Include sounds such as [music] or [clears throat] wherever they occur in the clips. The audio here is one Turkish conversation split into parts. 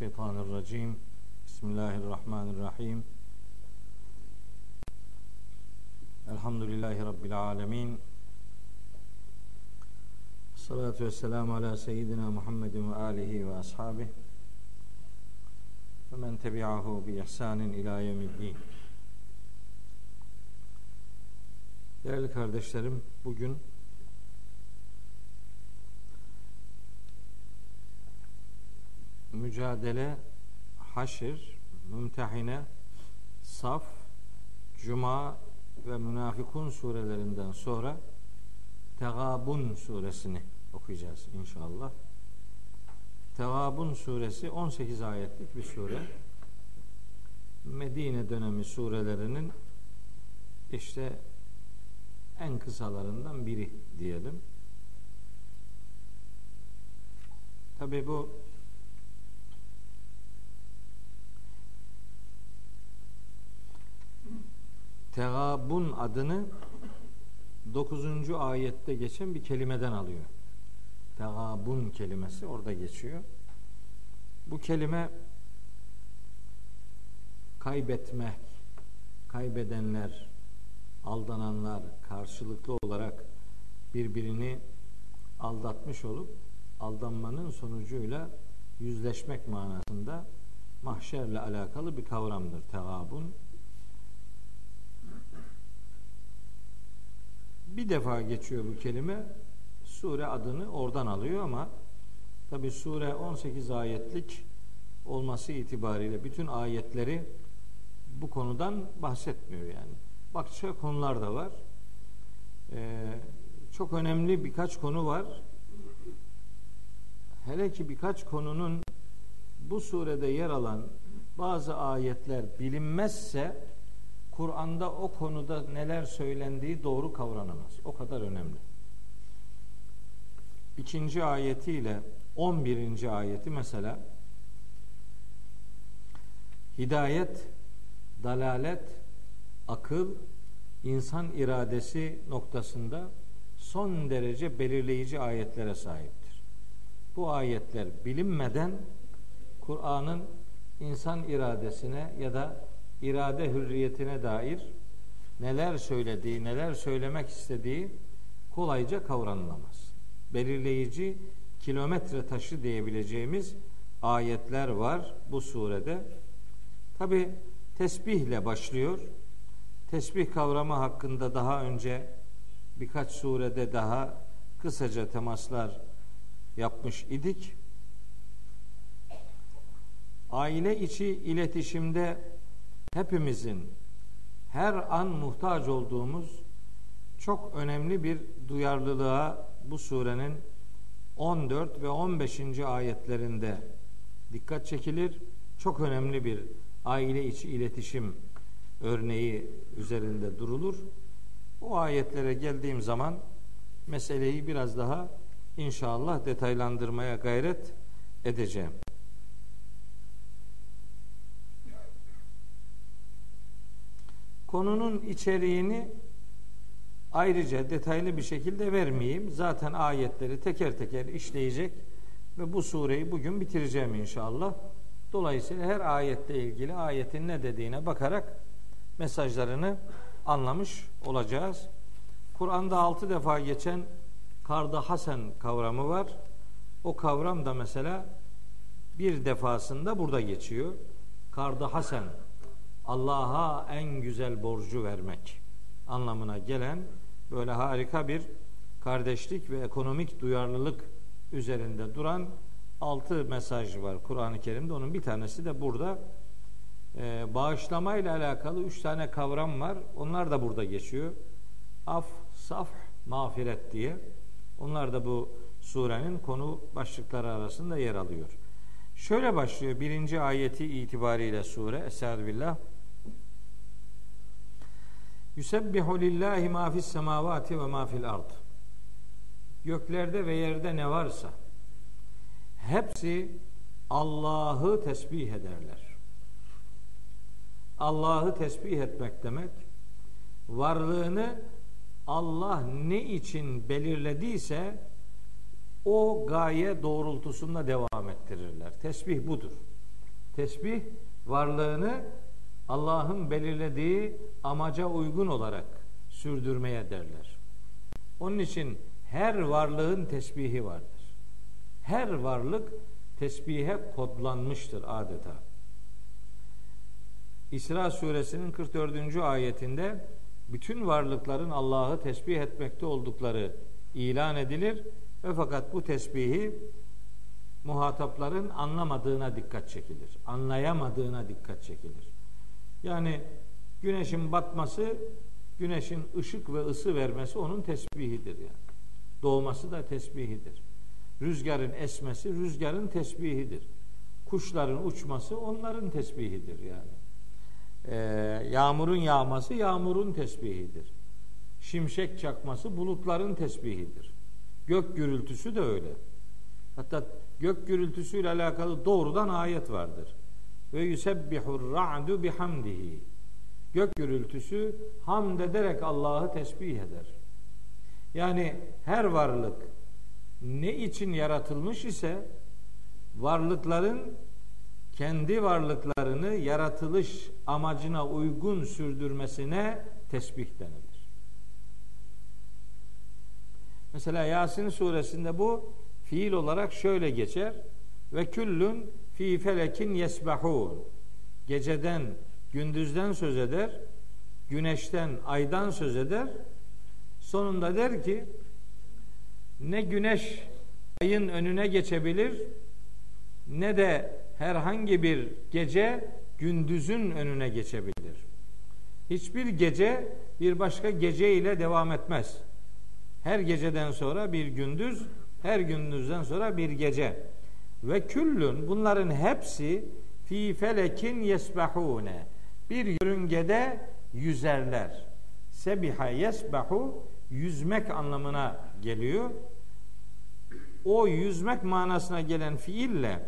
Mineşşeytanirracim. Bismillahirrahmanirrahim. Elhamdülillahi Rabbil alemin. Salatu ve selamu ala seyyidina Muhammedin ve alihi ve ashabihi ve men tebi'ahu bi ihsanin ila yevmiddin. Değerli kardeşlerim, bugün mücadele, haşir, mümtehine, saf, cuma ve münafikun surelerinden sonra Tegabun suresini okuyacağız inşallah. Tegabun suresi 18 ayetlik bir sure. Medine dönemi surelerinin işte en kısalarından biri diyelim. Tabi bu Tegabun adını 9. ayette geçen bir kelimeden alıyor. Tegabun kelimesi orada geçiyor. Bu kelime kaybetmek, kaybedenler, aldananlar karşılıklı olarak birbirini aldatmış olup aldanmanın sonucuyla yüzleşmek manasında mahşerle alakalı bir kavramdır tegabun. Bir defa geçiyor bu kelime. Sure adını oradan alıyor ama tabi sure 18 ayetlik olması itibariyle bütün ayetleri bu konudan bahsetmiyor yani. Başka konular da var. Ee, çok önemli birkaç konu var. Hele ki birkaç konunun bu surede yer alan bazı ayetler bilinmezse Kur'an'da o konuda neler söylendiği doğru kavranamaz. O kadar önemli. İkinci ayetiyle 11. ayeti mesela hidayet, dalalet, akıl, insan iradesi noktasında son derece belirleyici ayetlere sahiptir. Bu ayetler bilinmeden Kur'an'ın insan iradesine ya da irade hürriyetine dair neler söylediği, neler söylemek istediği kolayca kavranılamaz. Belirleyici kilometre taşı diyebileceğimiz ayetler var bu surede. Tabi tesbihle başlıyor. Tesbih kavramı hakkında daha önce birkaç surede daha kısaca temaslar yapmış idik. Aile içi iletişimde hepimizin her an muhtaç olduğumuz çok önemli bir duyarlılığa bu surenin 14 ve 15. ayetlerinde dikkat çekilir. Çok önemli bir aile içi iletişim örneği üzerinde durulur. O ayetlere geldiğim zaman meseleyi biraz daha inşallah detaylandırmaya gayret edeceğim. Konunun içeriğini ayrıca detaylı bir şekilde vermeyeyim. Zaten ayetleri teker teker işleyecek ve bu sureyi bugün bitireceğim inşallah. Dolayısıyla her ayette ilgili ayetin ne dediğine bakarak mesajlarını anlamış olacağız. Kur'an'da altı defa geçen karda hasen kavramı var. O kavram da mesela bir defasında burada geçiyor. Karda hasen Allah'a en güzel borcu vermek anlamına gelen böyle harika bir kardeşlik ve ekonomik duyarlılık üzerinde duran altı mesaj var Kur'an-ı Kerim'de. Onun bir tanesi de burada. Ee, bağışlama ile alakalı üç tane kavram var. Onlar da burada geçiyor. Af, saf, mağfiret diye. Onlar da bu surenin konu başlıkları arasında yer alıyor. Şöyle başlıyor birinci ayeti itibariyle sure. Estağfirullah. Yusebbihu lillahi ma fis semavati ve ma fil ard. Göklerde ve yerde ne varsa hepsi Allah'ı tesbih ederler. Allah'ı tesbih etmek demek varlığını Allah ne için belirlediyse o gaye doğrultusunda devam ettirirler. Tesbih budur. Tesbih varlığını Allah'ın belirlediği amaca uygun olarak sürdürmeye derler. Onun için her varlığın tesbihi vardır. Her varlık tesbihe kodlanmıştır adeta. İsra suresinin 44. ayetinde bütün varlıkların Allah'ı tesbih etmekte oldukları ilan edilir ve fakat bu tesbihi muhatapların anlamadığına dikkat çekilir. Anlayamadığına dikkat çekilir. Yani güneşin batması, güneşin ışık ve ısı vermesi onun tesbihidir yani. Doğması da tesbihidir. Rüzgarın esmesi rüzgarın tesbihidir. Kuşların uçması onların tesbihidir yani. Ee, yağmurun yağması yağmurun tesbihidir. Şimşek çakması bulutların tesbihidir. Gök gürültüsü de öyle. Hatta gök gürültüsüyle alakalı doğrudan ayet vardır. Ve yusebbihur ra'du bihamdihi. Gök gürültüsü hamd ederek Allah'ı tesbih eder. Yani her varlık ne için yaratılmış ise varlıkların kendi varlıklarını yaratılış amacına uygun sürdürmesine tesbih denilir. Mesela Yasin suresinde bu fiil olarak şöyle geçer. Ve küllün fi felekin yesbahun. Geceden, gündüzden söz eder. Güneşten, aydan söz eder. Sonunda der ki ne güneş ayın önüne geçebilir ne de herhangi bir gece gündüzün önüne geçebilir. Hiçbir gece bir başka gece ile devam etmez. Her geceden sonra bir gündüz, her gündüzden sonra bir gece. Ve küllün bunların hepsi fi felekin yesbahune. Bir yörüngede yüzerler. Sebiha yesbahu yüzmek anlamına geliyor. O yüzmek manasına gelen fiille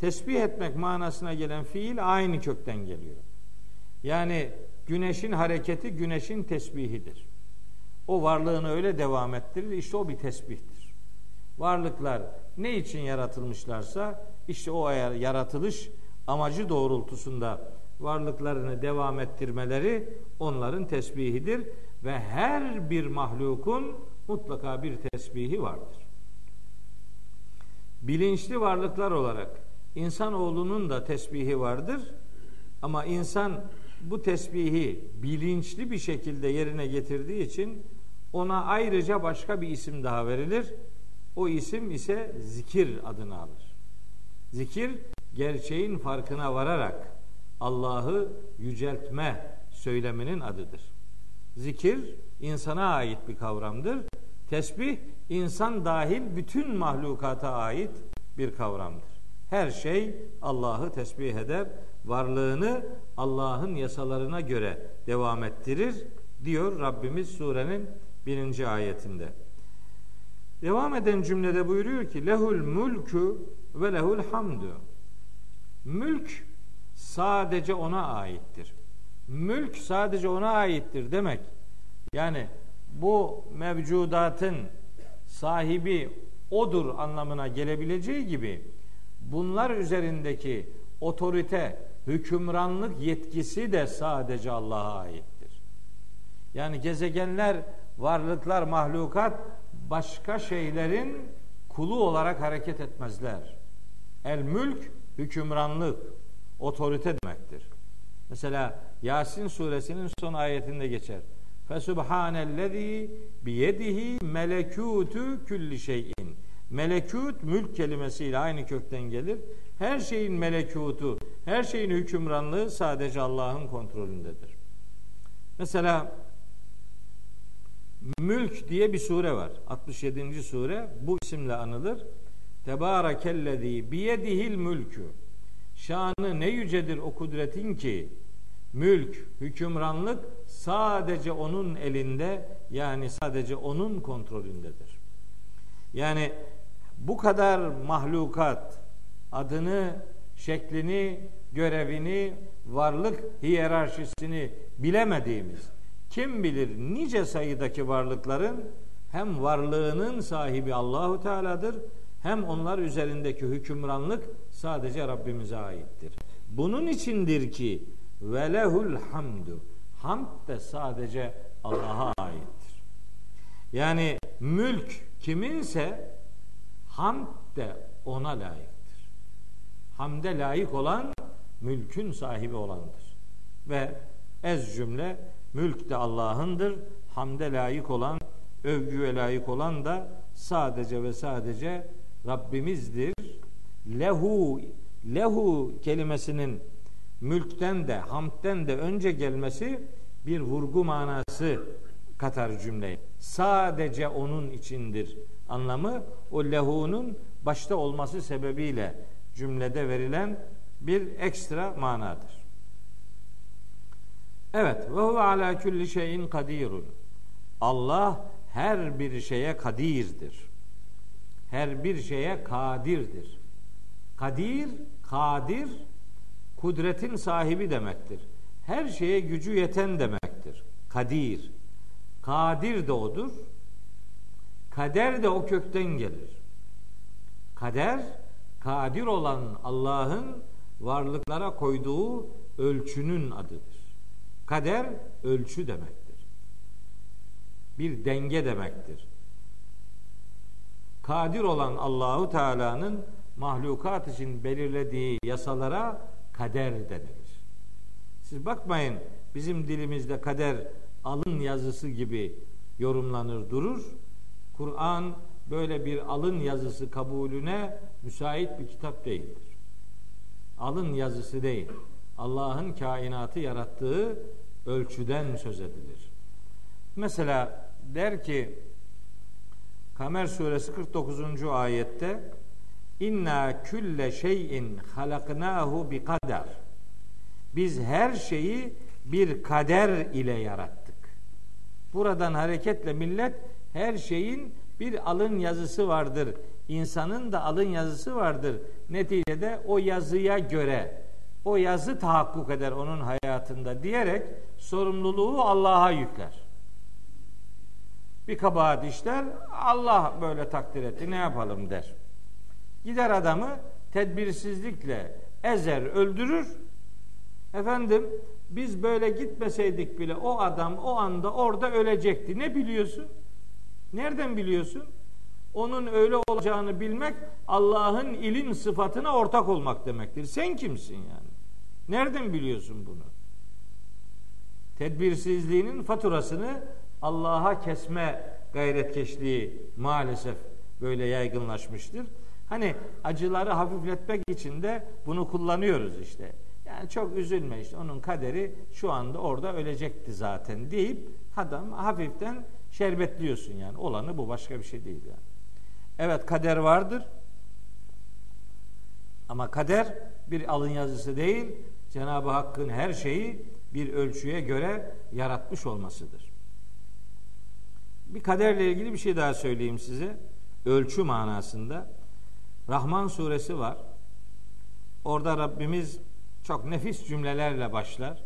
tesbih etmek manasına gelen fiil aynı kökten geliyor. Yani güneşin hareketi güneşin tesbihidir. O varlığını öyle devam ettirir. İşte o bir tesbihtir. Varlıklar ne için yaratılmışlarsa işte o yaratılış amacı doğrultusunda varlıklarını devam ettirmeleri onların tesbihidir ve her bir mahlukun mutlaka bir tesbihi vardır. Bilinçli varlıklar olarak insanoğlunun da tesbihi vardır ama insan bu tesbihi bilinçli bir şekilde yerine getirdiği için ona ayrıca başka bir isim daha verilir. O isim ise zikir adını alır. Zikir gerçeğin farkına vararak Allah'ı yüceltme söyleminin adıdır. Zikir insana ait bir kavramdır. Tesbih insan dahil bütün mahlukata ait bir kavramdır. Her şey Allah'ı tesbih eder, varlığını Allah'ın yasalarına göre devam ettirir diyor Rabbimiz surenin birinci ayetinde. Devam eden cümlede buyuruyor ki lehul mulku ve lehul hamdu. Mülk sadece ona aittir. Mülk sadece ona aittir demek. Yani bu mevcudatın sahibi odur anlamına gelebileceği gibi bunlar üzerindeki otorite, hükümranlık yetkisi de sadece Allah'a aittir. Yani gezegenler, varlıklar, mahlukat başka şeylerin kulu olarak hareket etmezler. El mülk hükümranlık, otorite demektir. Mesela Yasin suresinin son ayetinde geçer. Fesubhanellezî biyedihi melekûtü külli şeyin. Melekut mülk kelimesiyle aynı kökten gelir. Her şeyin melekutu, her şeyin hükümranlığı sadece Allah'ın kontrolündedir. Mesela Mülk diye bir sure var. 67. sure bu isimle anılır. Tebârekellezî biyedihil mülkü. Şanı ne yücedir o kudretin ki mülk, hükümranlık sadece onun elinde yani sadece onun kontrolündedir. Yani bu kadar mahlukat adını, şeklini, görevini, varlık hiyerarşisini bilemediğimiz kim bilir nice sayıdaki varlıkların hem varlığının sahibi Allahu Teala'dır hem onlar üzerindeki hükümranlık sadece Rabbimize aittir. bunun içindir ki ve lehul hamdu. Hamd de sadece Allah'a aittir. Yani mülk kiminse hamd de ona layıktır. Hamde layık olan mülkün sahibi olandır. Ve ez cümle mülk de Allah'ındır. Hamde layık olan, övgüye layık olan da sadece ve sadece Rabbimizdir. Lehu lehu kelimesinin mülkten de hamdten de önce gelmesi bir vurgu manası katar cümleyi. Sadece onun içindir anlamı o lehunun başta olması sebebiyle cümlede verilen bir ekstra manadır. Evet, ve huve ala kulli şeyin kadirun. Allah her bir şeye kadirdir. Her bir şeye kadirdir. Kadir, kadir, kudretin sahibi demektir. Her şeye gücü yeten demektir. Kadir. Kadir de odur. Kader de o kökten gelir. Kader, kadir olan Allah'ın varlıklara koyduğu ölçünün adıdır. Kader ölçü demektir. Bir denge demektir. Kadir olan Allahu Teala'nın mahlukat için belirlediği yasalara kader denilir. Siz bakmayın bizim dilimizde kader alın yazısı gibi yorumlanır durur. Kur'an böyle bir alın yazısı kabulüne müsait bir kitap değildir. Alın yazısı değil. Allah'ın kainatı yarattığı ölçüden söz edilir. Mesela der ki Kamer suresi 49. ayette İnna külle şeyin halaknahu bi kader. Biz her şeyi bir kader ile yarattık. Buradan hareketle millet her şeyin bir alın yazısı vardır. İnsanın da alın yazısı vardır. Neticede o yazıya göre o yazı tahakkuk eder onun hayatında diyerek sorumluluğu Allah'a yükler. Bir kabahat işler Allah böyle takdir etti ne yapalım der. Gider adamı tedbirsizlikle ezer, öldürür. Efendim biz böyle gitmeseydik bile o adam o anda orada ölecekti. Ne biliyorsun? Nereden biliyorsun? Onun öyle olacağını bilmek Allah'ın ilim sıfatına ortak olmak demektir. Sen kimsin yani? Nereden biliyorsun bunu? Tedbirsizliğinin faturasını Allah'a kesme gayretkeşliği maalesef böyle yaygınlaşmıştır. Hani acıları hafifletmek için de bunu kullanıyoruz işte. Yani çok üzülme işte onun kaderi şu anda orada ölecekti zaten deyip adam hafiften şerbetliyorsun yani. Olanı bu başka bir şey değil yani. Evet kader vardır. Ama kader bir alın yazısı değil. Cenab-ı Hakk'ın her şeyi bir ölçüye göre yaratmış olmasıdır. Bir kaderle ilgili bir şey daha söyleyeyim size. Ölçü manasında. Rahman suresi var. Orada Rabbimiz çok nefis cümlelerle başlar.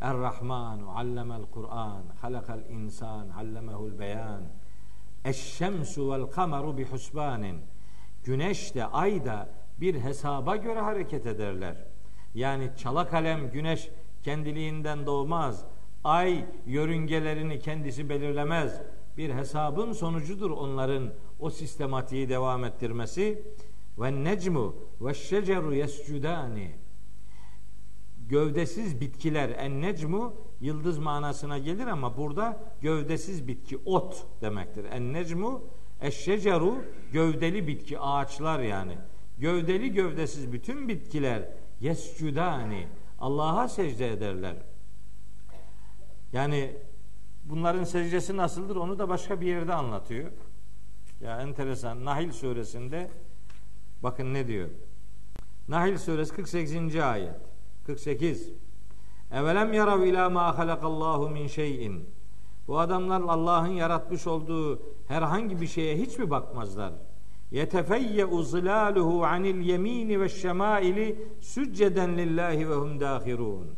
Er-Rahmanu allemel Kur'an, halakal insan, allemehul beyan. Eşşemsu vel kameru bi husbanin. Güneş de ay da bir hesaba göre hareket ederler. Yani çala kalem güneş kendiliğinden doğmaz. Ay yörüngelerini kendisi belirlemez. Bir hesabın sonucudur onların o sistematiği devam ettirmesi. Ve necmu ve şeceru yescudani gövdesiz bitkiler en necmu yıldız manasına gelir ama burada gövdesiz bitki ot demektir. En necmu eşşeceru gövdeli bitki ağaçlar yani. Gövdeli gövdesiz bütün bitkiler yescudani Allah'a secde ederler. Yani bunların secdesi nasıldır onu da başka bir yerde anlatıyor. Ya enteresan. Nahil suresinde bakın ne diyor. Nahil suresi 48. ayet. 48. Evelem yarav ila ma halakallahu min şeyin. Bu adamlar Allah'ın yaratmış olduğu herhangi bir şeye hiç mi bakmazlar? Yetefeyye uzlaluhu anil yemini ve şemaili sücceden lillahi ve hum dahirun.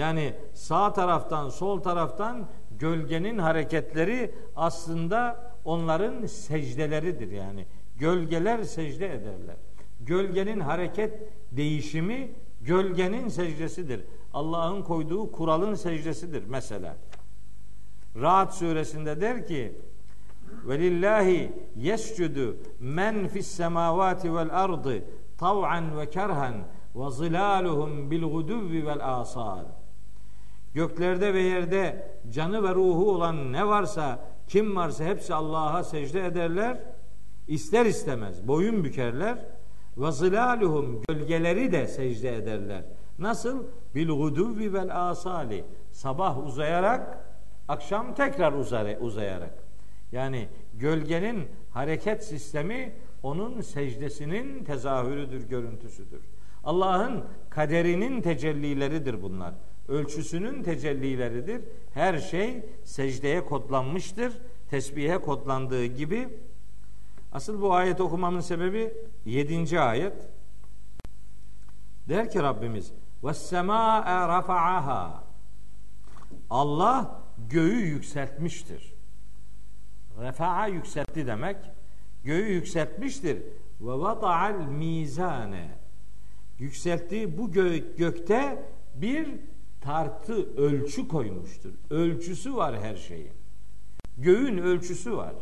Yani sağ taraftan sol taraftan gölgenin hareketleri aslında onların secdeleridir yani. Gölgeler secde ederler. Gölgenin hareket değişimi Gölgenin secdesidir. Allah'ın koyduğu kuralın secdesidir mesela. Rahat suresinde der ki Velillahi yescudu men fis semavati vel ardı tav'an ve kerhen ve zilaluhum bil guduvvi vel asal. Göklerde ve yerde canı ve ruhu olan ne varsa, kim varsa hepsi Allah'a secde ederler. İster istemez boyun bükerler ve zilaluhum gölgeleri de secde ederler. Nasıl? Bil guduvvi vel asali. Sabah uzayarak, akşam tekrar uzayarak. Yani gölgenin hareket sistemi onun secdesinin tezahürüdür, görüntüsüdür. Allah'ın kaderinin tecellileridir bunlar. Ölçüsünün tecellileridir. Her şey secdeye kodlanmıştır. Tesbihe kodlandığı gibi. Asıl bu ayet okumamın sebebi 7. ayet. Der ki Rabbimiz وَالسَّمَاءَ رَفَعَهَا Allah göğü yükseltmiştir. Refa'a yükseltti demek. Göğü yükseltmiştir. Ve vata'al mizane. Yükselttiği bu gö gökte bir tartı ölçü koymuştur. Ölçüsü var her şeyin. Göğün ölçüsü var.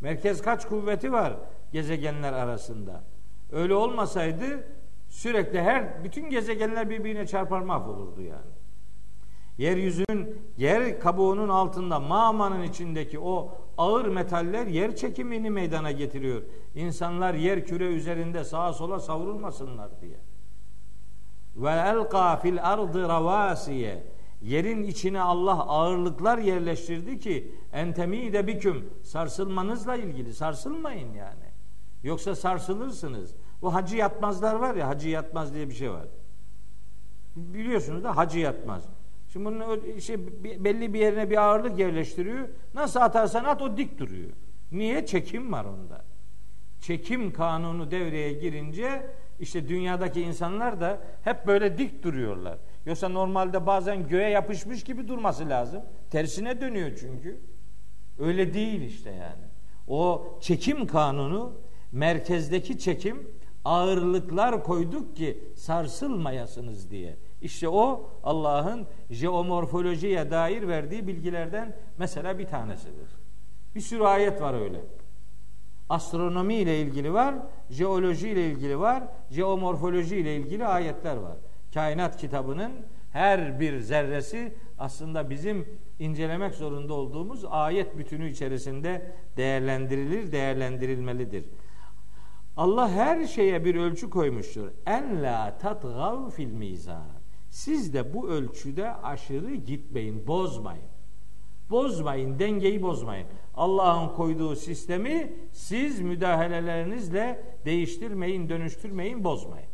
Merkez kaç kuvveti var gezegenler arasında. Öyle olmasaydı sürekli her bütün gezegenler birbirine çarpar mahvolurdu yani. Yeryüzünün yer kabuğunun altında mağmanın içindeki o ağır metaller yer çekimini meydana getiriyor. İnsanlar yer küre üzerinde sağa sola savrulmasınlar diye. Ve elqa fil ardı ravasiye yerin içine Allah ağırlıklar yerleştirdi ki entemi de biküm sarsılmanızla ilgili sarsılmayın yani. Yoksa sarsılırsınız. Bu hacı yatmazlar var ya hacı yatmaz diye bir şey var. Biliyorsunuz da hacı yatmaz. Şimdi bunun şey, belli bir yerine bir ağırlık yerleştiriyor. Nasıl atarsan at o dik duruyor. Niye? Çekim var onda. Çekim kanunu devreye girince işte dünyadaki insanlar da hep böyle dik duruyorlar. Yoksa normalde bazen göğe yapışmış gibi durması lazım. Tersine dönüyor çünkü. Öyle değil işte yani. O çekim kanunu merkezdeki çekim ağırlıklar koyduk ki sarsılmayasınız diye. İşte o Allah'ın jeomorfolojiye dair verdiği bilgilerden mesela bir tanesidir. Bir sürü ayet var öyle. Astronomi ile ilgili var, jeoloji ile ilgili var, jeomorfoloji ile ilgili ayetler var. Kainat kitabının her bir zerresi aslında bizim incelemek zorunda olduğumuz ayet bütünü içerisinde değerlendirilir, değerlendirilmelidir. Allah her şeye bir ölçü koymuştur. En la tatgav fil mizan. Siz de bu ölçüde aşırı gitmeyin, bozmayın. Bozmayın, dengeyi bozmayın. Allah'ın koyduğu sistemi siz müdahalelerinizle değiştirmeyin, dönüştürmeyin, bozmayın.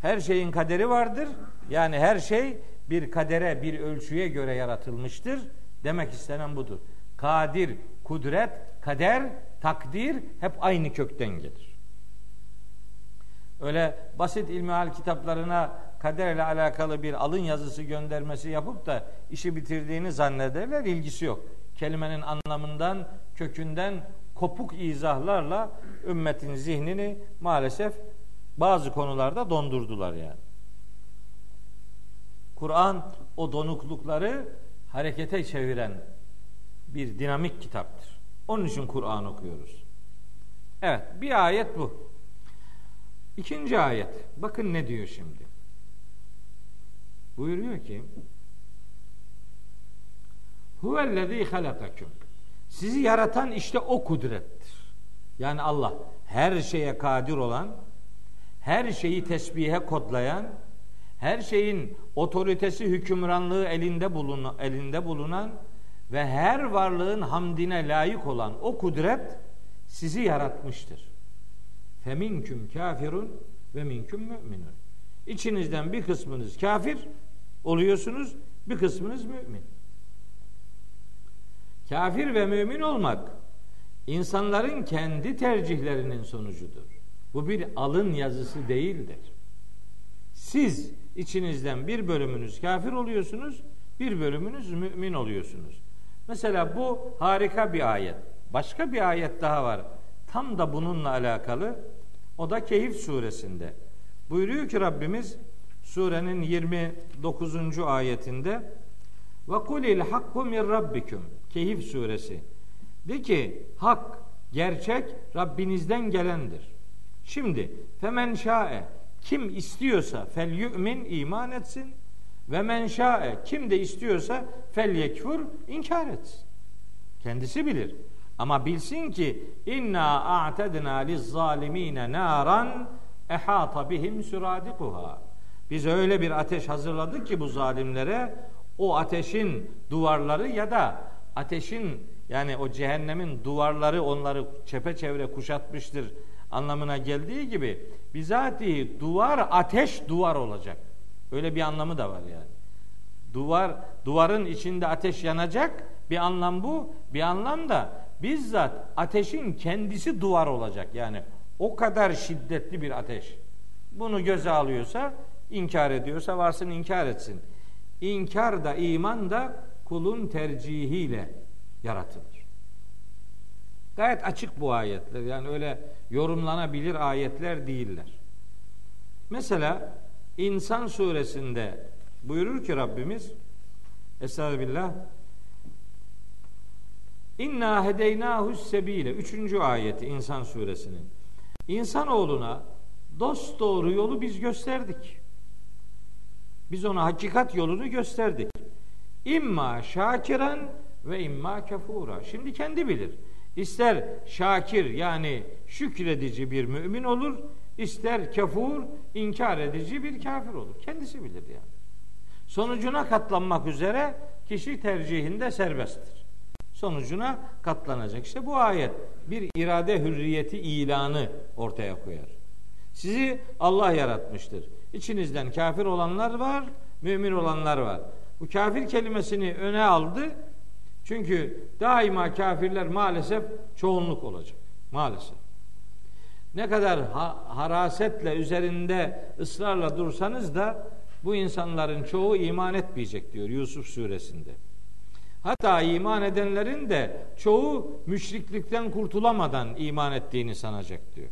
Her şeyin kaderi vardır. Yani her şey bir kadere, bir ölçüye göre yaratılmıştır. Demek istenen budur. Kadir, kudret, kader, takdir hep aynı kökten gelir. Öyle basit ilmihal kitaplarına kaderle alakalı bir alın yazısı göndermesi yapıp da işi bitirdiğini zannederler. ilgisi yok. Kelimenin anlamından, kökünden kopuk izahlarla ümmetin zihnini maalesef bazı konularda dondurdular yani. Kur'an o donuklukları harekete çeviren bir dinamik kitaptır. Onun için Kur'an okuyoruz. Evet, bir ayet bu. İkinci ayet. Bakın ne diyor şimdi. Buyuruyor ki Huvellezî halakakum Sizi yaratan işte o kudrettir. Yani Allah her şeye kadir olan, her şeyi tesbihe kodlayan, her şeyin otoritesi, hükümranlığı elinde bulunan, elinde bulunan ve her varlığın hamdine layık olan o kudret sizi yaratmıştır. Feminküm kafirun ve minküm müminun. İçinizden bir kısmınız kafir oluyorsunuz, bir kısmınız mümin. Kafir ve mümin olmak insanların kendi tercihlerinin sonucudur. Bu bir alın yazısı değildir. Siz içinizden bir bölümünüz kafir oluyorsunuz, bir bölümünüz mümin oluyorsunuz. Mesela bu harika bir ayet. Başka bir ayet daha var. Tam da bununla alakalı. O da Keyif suresinde. Buyuruyor ki Rabbimiz surenin 29. ayetinde ve kulil hakku min rabbikum Kehif suresi. De ki hak, gerçek Rabbinizden gelendir. Şimdi femen şae kim istiyorsa fel yu'min iman etsin ve men şae kim de istiyorsa fel yekfur inkar etsin. Kendisi bilir. Ama bilsin ki inna a'tedna liz zalimine naran ehata bihim suradikuha. Biz öyle bir ateş hazırladık ki bu zalimlere o ateşin duvarları ya da ateşin yani o cehennemin duvarları onları çepeçevre kuşatmıştır anlamına geldiği gibi bizatihi duvar ateş duvar olacak. Öyle bir anlamı da var yani. Duvar duvarın içinde ateş yanacak bir anlam bu. Bir anlam da bizzat ateşin kendisi duvar olacak. Yani o kadar şiddetli bir ateş. Bunu göze alıyorsa, inkar ediyorsa varsın inkar etsin. İnkar da iman da kulun tercihiyle yaratılır. Gayet açık bu ayetler. Yani öyle yorumlanabilir ayetler değiller. Mesela İnsan suresinde buyurur ki Rabbimiz Estağfirullah İnna hedeynahu sebile. Üçüncü ayeti İnsan suresinin. İnsanoğluna dost doğru yolu biz gösterdik. Biz ona hakikat yolunu gösterdik. İmma şakiren ve imma kefura. Şimdi kendi bilir. İster şakir yani şükredici bir mümin olur, ister kefur, inkar edici bir kafir olur. Kendisi bilir yani. Sonucuna katlanmak üzere kişi tercihinde serbesttir. Sonucuna katlanacak. İşte bu ayet bir irade hürriyeti ilanı ortaya koyar. Sizi Allah yaratmıştır. İçinizden kafir olanlar var, mümin olanlar var. Bu kafir kelimesini öne aldı. Çünkü daima kafirler maalesef çoğunluk olacak. Maalesef. Ne kadar ha, harasetle üzerinde ısrarla dursanız da bu insanların çoğu iman etmeyecek diyor Yusuf suresinde. Hatta iman edenlerin de çoğu müşriklikten kurtulamadan iman ettiğini sanacak diyor.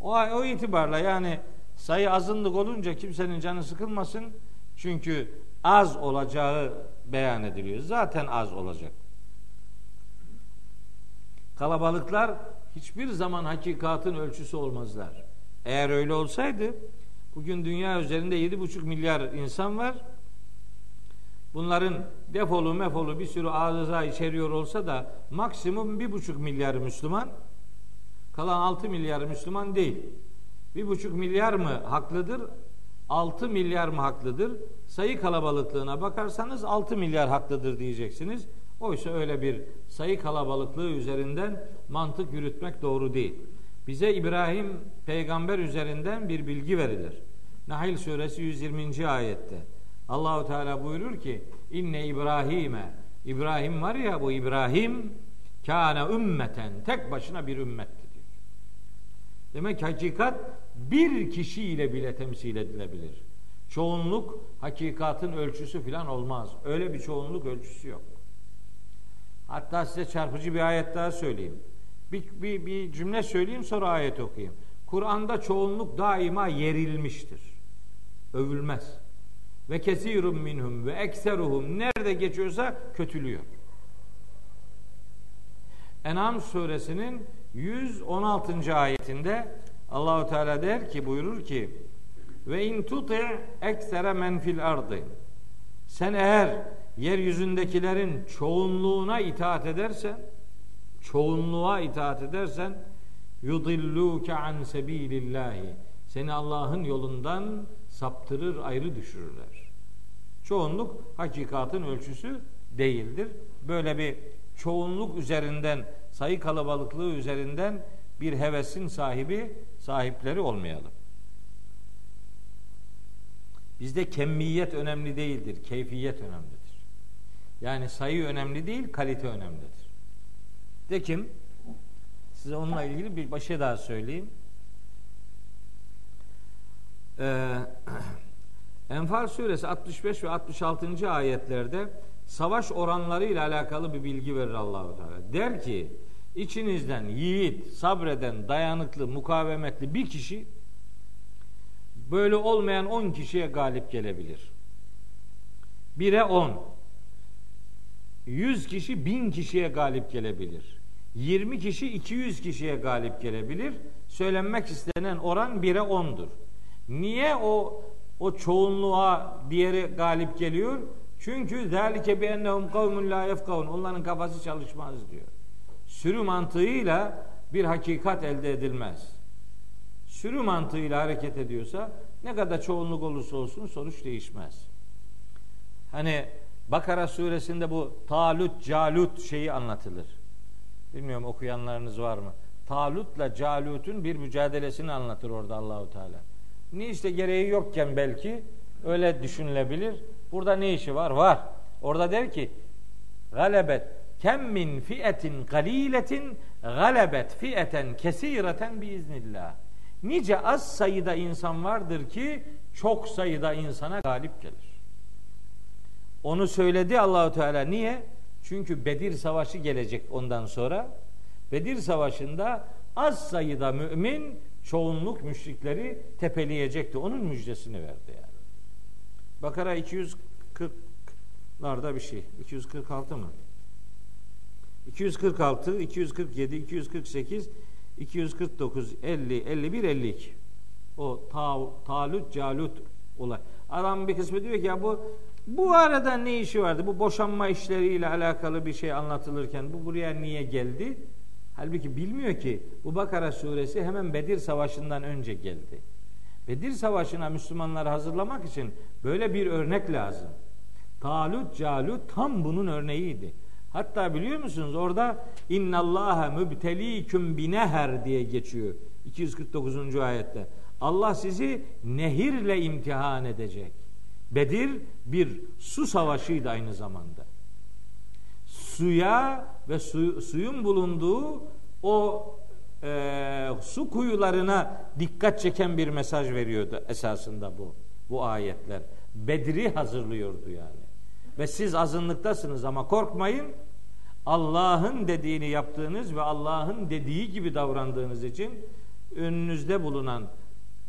O, o itibarla yani sayı azınlık olunca kimsenin canı sıkılmasın. Çünkü az olacağı beyan ediliyor. Zaten az olacak. Kalabalıklar hiçbir zaman hakikatin ölçüsü olmazlar. Eğer öyle olsaydı bugün dünya üzerinde 7,5 milyar insan var. Bunların defolu mefolu bir sürü arıza içeriyor olsa da maksimum bir buçuk milyar Müslüman kalan 6 milyar Müslüman değil. Bir buçuk milyar mı haklıdır? 6 milyar mı haklıdır? Sayı kalabalıklığına bakarsanız 6 milyar haklıdır diyeceksiniz. Oysa öyle bir sayı kalabalıklığı üzerinden mantık yürütmek doğru değil. Bize İbrahim peygamber üzerinden bir bilgi verilir. Nahil suresi 120. ayette. Allahu Teala buyurur ki: "İnne İbrahim'e İbrahim var ya bu İbrahim kâne ümmeten tek başına bir ümmetti diyor. Demek hakikat bir kişiyle bile temsil edilebilir. Çoğunluk hakikatin ölçüsü filan olmaz. Öyle bir çoğunluk ölçüsü yok. Hatta size çarpıcı bir ayet daha söyleyeyim. Bir, bir, bir cümle söyleyeyim sonra ayet okuyayım. Kur'an'da çoğunluk daima yerilmiştir. Övülmez. Ve kesirun minhum ve ekseruhum nerede geçiyorsa kötülüyor. En'am suresinin 116. ayetinde Allahu Teala der ki buyurur ki ve in tuti eksere men fil ardı sen eğer yeryüzündekilerin çoğunluğuna itaat edersen, çoğunluğa itaat edersen yudilluke an sebilillahi seni Allah'ın yolundan saptırır, ayrı düşürürler. Çoğunluk hakikatin ölçüsü değildir. Böyle bir çoğunluk üzerinden, sayı kalabalıklığı üzerinden bir hevesin sahibi, sahipleri olmayalım. Bizde kemmiyet önemli değildir, keyfiyet önemlidir. Yani sayı önemli değil, kalite önemlidir. De kim? Size onunla ilgili bir başa daha söyleyeyim. Ee, [clears throat] Enfal suresi 65 ve 66. ayetlerde savaş oranları ile alakalı bir bilgi verir Allahu Teala. Der ki içinizden yiğit, sabreden, dayanıklı, mukavemetli bir kişi Böyle olmayan 10 kişiye galip gelebilir. 1'e 10. 100 kişi 1000 kişiye galip gelebilir. 20 kişi 200 kişiye galip gelebilir. Söylenmek istenen oran 1'e 10'dur. Niye o o çoğunluğa diğeri galip geliyor? Çünkü zalike bi ennehum kavmun la yefkavun. Onların kafası çalışmaz diyor. Sürü mantığıyla bir hakikat elde edilmez. Sürü mantığıyla hareket ediyorsa ne kadar çoğunluk olursa olsun sonuç değişmez. Hani Bakara suresinde bu Talut Calut şeyi anlatılır. Bilmiyorum okuyanlarınız var mı? Talut'la Calut'un bir mücadelesini anlatır orada Allahu Teala. Ne işte gereği yokken belki öyle düşünülebilir. Burada ne işi var? Var. Orada der ki galebet kem min fiyetin galiletin galebet fiyeten kesireten biiznillah. Nice az sayıda insan vardır ki çok sayıda insana galip gelir. Onu söyledi Allahu Teala niye? Çünkü Bedir Savaşı gelecek ondan sonra. Bedir Savaşı'nda az sayıda mümin çoğunluk müşrikleri tepeleyecekti. Onun müjdesini verdi yani. Bakara 240'larda bir şey. 246 mı? 246, 247, 248, 249, 50, 51, 52. O ta, Talut, Calut olay. Adam bir kısmı diyor ki ya bu bu arada ne işi vardı? Bu boşanma işleriyle alakalı bir şey anlatılırken bu buraya niye geldi? Halbuki bilmiyor ki bu Bakara suresi hemen Bedir Savaşı'ndan önce geldi. Bedir Savaşı'na Müslümanları hazırlamak için böyle bir örnek lazım. Talut, Calut tam bunun örneğiydi. Hatta biliyor musunuz orada innallaha mübteliküm bineher diye geçiyor 249. ayette. Allah sizi nehirle imtihan edecek. Bedir bir su savaşıydı aynı zamanda. Suya ve su, suyun bulunduğu o e, su kuyularına dikkat çeken bir mesaj veriyordu esasında bu bu ayetler. Bedri hazırlıyordu yani. Ve siz azınlıktasınız ama korkmayın. Allah'ın dediğini yaptığınız ve Allah'ın dediği gibi davrandığınız için önünüzde bulunan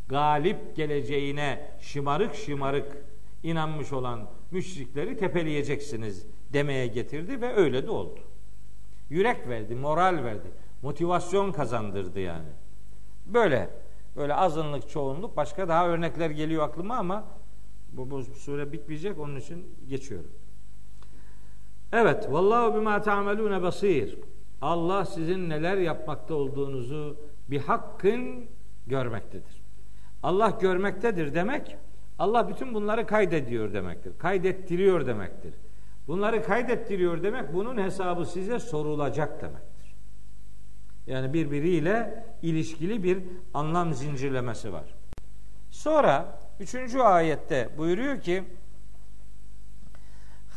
galip geleceğine şımarık şımarık inanmış olan müşrikleri tepeleyeceksiniz demeye getirdi ve öyle de oldu. Yürek verdi, moral verdi, motivasyon kazandırdı yani. Böyle böyle azınlık çoğunluk başka daha örnekler geliyor aklıma ama bu, bu sure bitmeyecek onun için geçiyorum. Evet, vallahu bima ta'melune basir. Allah sizin neler yapmakta olduğunuzu bir hakkın görmektedir. Allah görmektedir demek Allah bütün bunları kaydediyor demektir. Kaydettiriyor demektir. Bunları kaydettiriyor demek bunun hesabı size sorulacak demektir. Yani birbiriyle ilişkili bir anlam zincirlemesi var. Sonra üçüncü ayette buyuruyor ki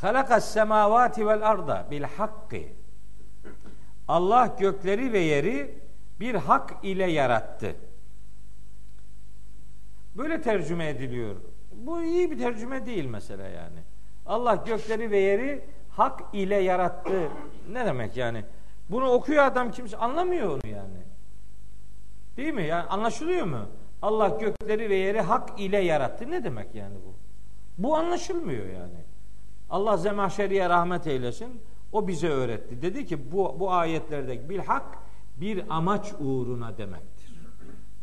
halakas semavati vel arda bil hakkı Allah gökleri ve yeri bir hak ile yarattı. Böyle tercüme ediliyor. Bu iyi bir tercüme değil mesela yani. Allah gökleri ve yeri hak ile yarattı. Ne demek yani? Bunu okuyor adam kimse anlamıyor onu yani. Değil mi? Yani anlaşılıyor mu? Allah gökleri ve yeri hak ile yarattı. Ne demek yani bu? Bu anlaşılmıyor yani. Allah Zemahşeri'ye rahmet eylesin. O bize öğretti. Dedi ki bu, bu ayetlerdeki bil hak bir amaç uğruna demektir.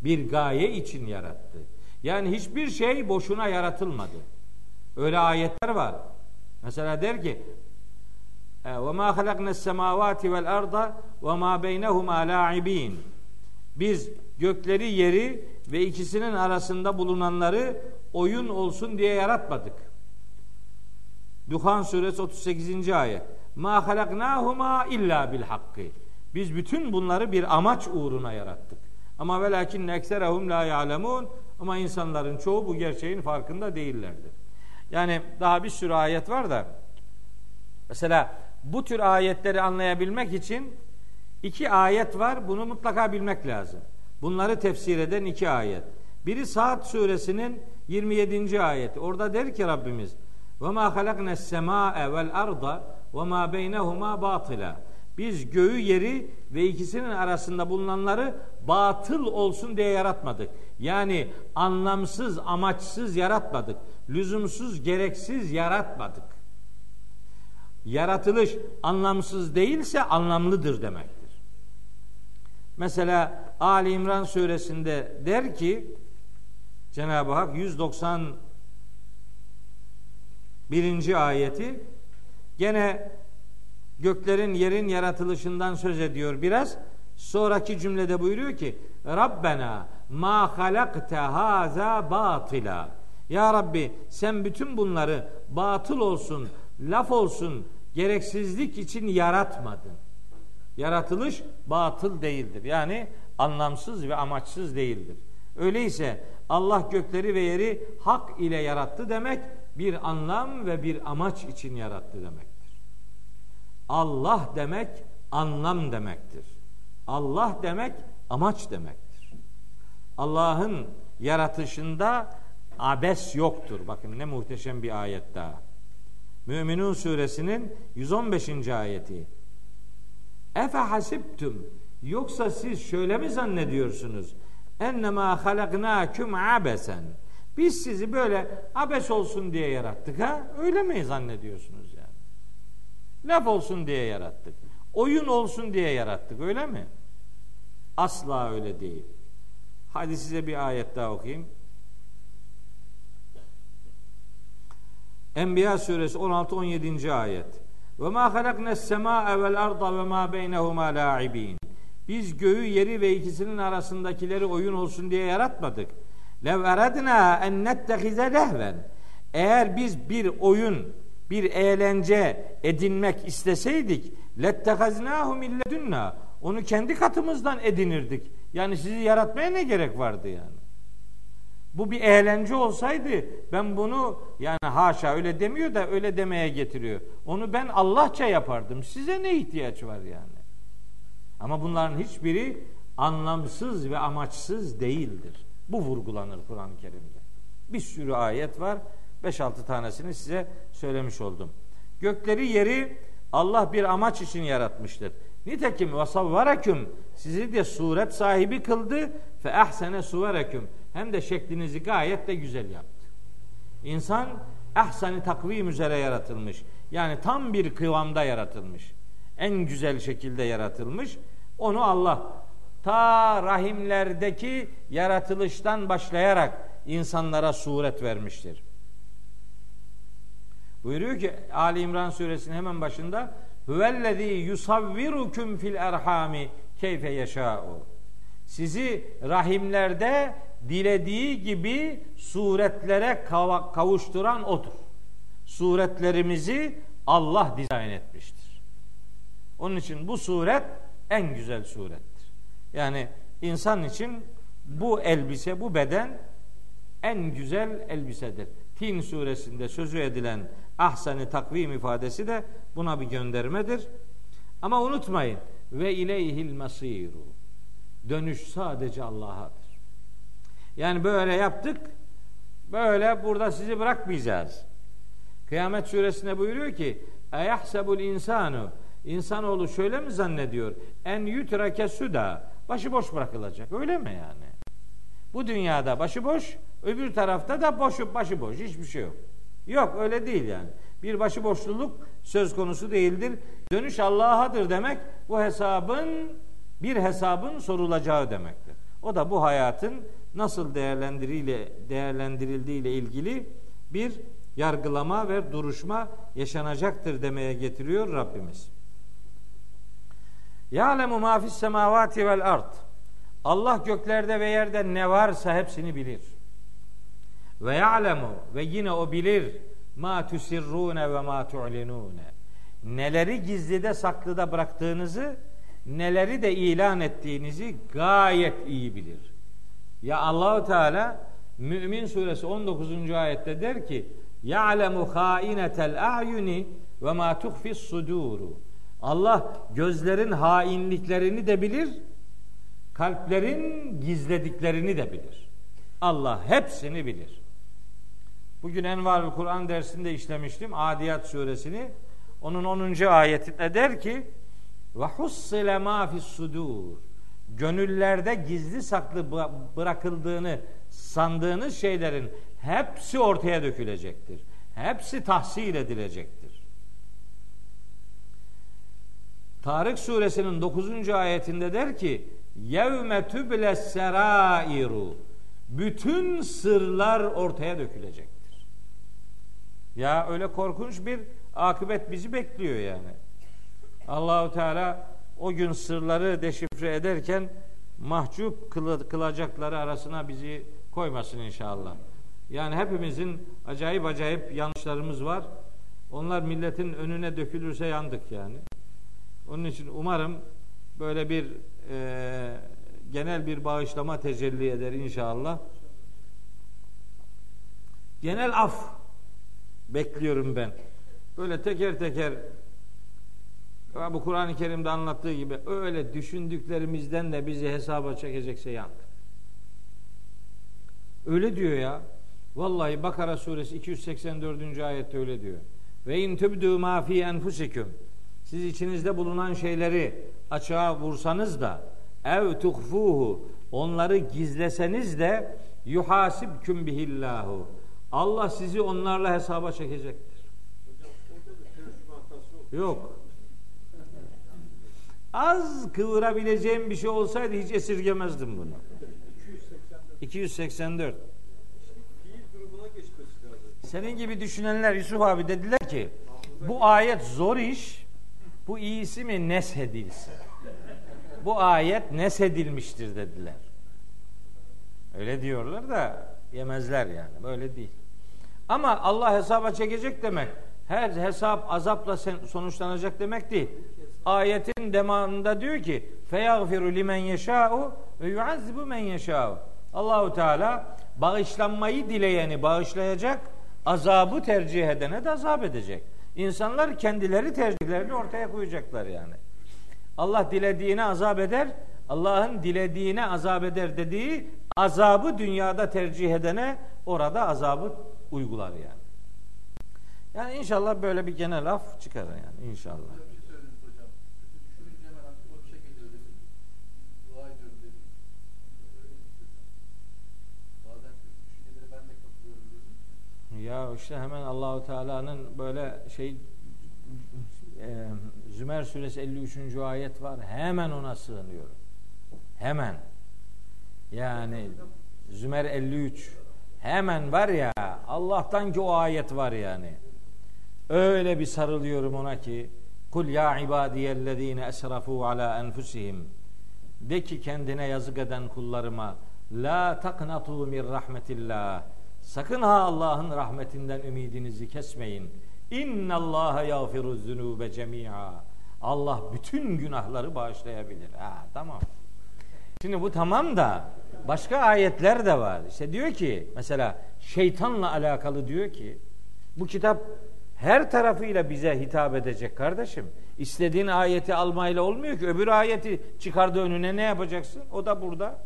Bir gaye için yarattı. Yani hiçbir şey boşuna yaratılmadı. Öyle ayetler var. Mesela der ki ve ma halakna semavati vel arda ve ma beynehuma la'ibin. Biz gökleri, yeri ve ikisinin arasında bulunanları oyun olsun diye yaratmadık. Duhan suresi 38. ayet. Ma halaknahuma illa bil hakkı. Biz bütün bunları bir amaç uğruna yarattık. Ama velakin ekserahum la ya'lemun. Ama insanların çoğu bu gerçeğin farkında değillerdi. Yani daha bir sürü ayet var da mesela bu tür ayetleri anlayabilmek için iki ayet var. Bunu mutlaka bilmek lazım. Bunları tefsir eden iki ayet. Biri Saat suresinin 27. ayeti. Orada der ki Rabbimiz ve ma halakna sema'e vel arda ve ma beynehuma batila. Biz göğü yeri ve ikisinin arasında bulunanları batıl olsun diye yaratmadık. Yani anlamsız, amaçsız yaratmadık. Lüzumsuz, gereksiz yaratmadık. Yaratılış anlamsız değilse anlamlıdır demektir. Mesela Ali İmran suresinde der ki Cenab-ı Hak 191. ayeti gene göklerin yerin yaratılışından söz ediyor biraz. Sonraki cümlede buyuruyor ki Rabbena ma halakte haza batila. Ya Rabbi sen bütün bunları batıl olsun, laf olsun, gereksizlik için yaratmadın. Yaratılış batıl değildir. Yani anlamsız ve amaçsız değildir. Öyleyse Allah gökleri ve yeri hak ile yarattı demek bir anlam ve bir amaç için yarattı demektir. Allah demek anlam demektir. Allah demek amaç demektir. Allah'ın yaratışında abes yoktur. Bakın ne muhteşem bir ayet daha. Müminun suresinin 115. ayeti. Efe hasibtum yoksa siz şöyle mi zannediyorsunuz? Ennema halaknaküm abesen. Biz sizi böyle abes olsun diye yarattık ha? Öyle mi zannediyorsunuz yani? Laf olsun diye yarattık. Oyun olsun diye yarattık öyle mi? Asla öyle değil. Hadi size bir ayet daha okuyayım. Enbiya suresi 16 17. ayet. Ve ma halaknes semaa vel arda ve ma beynehuma la'ibin. Biz göğü, yeri ve ikisinin arasındakileri oyun olsun diye yaratmadık. Lev eradna en nettehize lehven. Eğer biz bir oyun, bir eğlence edinmek isteseydik, lettehaznahu milledunna. Onu kendi katımızdan edinirdik. Yani sizi yaratmaya ne gerek vardı yani? Bu bir eğlence olsaydı ben bunu yani haşa öyle demiyor da öyle demeye getiriyor. Onu ben Allahça yapardım. Size ne ihtiyaç var yani? Ama bunların hiçbiri anlamsız ve amaçsız değildir. Bu vurgulanır Kur'an-ı Kerim'de. Bir sürü ayet var. 5-6 tanesini size söylemiş oldum. Gökleri yeri Allah bir amaç için yaratmıştır. Nitekim vasavvaraküm sizi de suret sahibi kıldı fe ahsene suvereküm hem de şeklinizi gayet de güzel yaptı. İnsan ahsani takvim üzere yaratılmış. Yani tam bir kıvamda yaratılmış. En güzel şekilde yaratılmış. Onu Allah ta rahimlerdeki yaratılıştan başlayarak insanlara suret vermiştir. Buyuruyor ki Ali İmran suresinin hemen başında Huvellezî yusavvirukum fil erhami keyfe yeşâ'u. Sizi rahimlerde dilediği gibi suretlere kavuşturan odur. Suretlerimizi Allah dizayn etmiştir. Onun için bu suret en güzel surettir. Yani insan için bu elbise, bu beden en güzel elbisedir. Tin suresinde sözü edilen ahsani takvim ifadesi de buna bir göndermedir. Ama unutmayın ve ileyhil masiru. Dönüş sadece Allah'adır. Yani böyle yaptık. Böyle burada sizi bırakmayacağız. Kıyamet suresinde buyuruyor ki: "Eyahsebul insanu İnsanoğlu şöyle mi zannediyor? En yutrake suda. Başıboş bırakılacak. Öyle mi yani? Bu dünyada başıboş, öbür tarafta da boşu başıboş. Hiçbir şey yok. Yok öyle değil yani. Bir başıboşluluk söz konusu değildir. Dönüş Allah'adır demek bu hesabın bir hesabın sorulacağı demektir. O da bu hayatın nasıl değerlendirildiğiyle değerlendirildiği ile ilgili bir yargılama ve duruşma yaşanacaktır demeye getiriyor Rabbimiz. Ya'lemu ma fis semavati vel ard. Allah göklerde ve yerde ne varsa hepsini bilir. Ve ya'lemu ve yine o bilir ma tusirrune ve ma tu'linune. Neleri gizlide saklıda bıraktığınızı, neleri de ilan ettiğinizi gayet iyi bilir. Ya Allahu Teala Mümin suresi 19. ayette der ki: "Ya'lemu hainetel a'yuni ve ma tuhfi's suduru." Allah gözlerin hainliklerini de bilir, kalplerin gizlediklerini de bilir. Allah hepsini bilir. Bugün Envarül Kur'an dersinde işlemiştim Adiyat suresini. Onun 10. ayetinde der ki ve hussile ma sudur. Gönüllerde gizli saklı bırakıldığını sandığınız şeylerin hepsi ortaya dökülecektir. Hepsi tahsil edilecektir. Tarık suresinin 9. ayetinde der ki yevme tüble serairu bütün sırlar ortaya dökülecektir. Ya öyle korkunç bir akıbet bizi bekliyor yani. Allahu Teala o gün sırları deşifre ederken mahcup kılacakları arasına bizi koymasın inşallah. Yani hepimizin acayip acayip yanlışlarımız var. Onlar milletin önüne dökülürse yandık yani. Onun için umarım böyle bir e, genel bir bağışlama tecelli eder inşallah. Genel af bekliyorum ben. Böyle teker teker bu Kur'an-ı Kerim'de anlattığı gibi öyle düşündüklerimizden de bizi hesaba çekecekse yandık. Öyle diyor ya. Vallahi Bakara suresi 284. ayette öyle diyor. Ve in tübdü ma fi enfusikum. Siz içinizde bulunan şeyleri açığa vursanız da ev tuhfuhu onları gizleseniz de yuhasibküm bihillahu. Allah sizi onlarla hesaba çekecektir. Yok. Az kıvırabileceğim bir şey olsaydı hiç esirgemezdim bunu. 284. Senin gibi düşünenler Yusuf abi dediler ki bu ayet zor iş. Bu iyisi mi neshedilsin. Bu ayet neshedilmiştir dediler. Öyle diyorlar da yemezler yani. Böyle değil. Ama Allah hesaba çekecek demek her hesap azapla sonuçlanacak demek değil. Ayetin demamında diyor ki feyagfiru limen yeşâ'u ve yuazzibu men yeşâ'u. Allahu Teala bağışlanmayı dileyeni bağışlayacak, azabı tercih edene de azap edecek. İnsanlar kendileri tercihlerini ortaya koyacaklar yani. Allah dilediğine azap eder, Allah'ın dilediğine azap eder dediği azabı dünyada tercih edene orada azabı uygular yani. Yani inşallah böyle bir genel af çıkar yani inşallah. Ya işte hemen Allahu Teala'nın böyle şey e, Zümer suresi 53. ayet var. Hemen ona sığınıyorum. Hemen. Yani Zümer 53 hemen var ya Allah'tan ki o ayet var yani. Öyle bir sarılıyorum ona ki Kul ya ibadiyellezine esrafu ala enfusihim De ki kendine yazık eden kullarıma La taknatu min rahmetillah Sakın ha Allah'ın rahmetinden ümidinizi kesmeyin. İnna Allah yağfiru zunube cemi'a. Allah bütün günahları bağışlayabilir. Ha tamam. Şimdi bu tamam da başka ayetler de var. İşte diyor ki mesela şeytanla alakalı diyor ki bu kitap her tarafıyla bize hitap edecek kardeşim. İstediğin ayeti almayla olmuyor ki. Öbür ayeti çıkardı önüne ne yapacaksın? O da burada.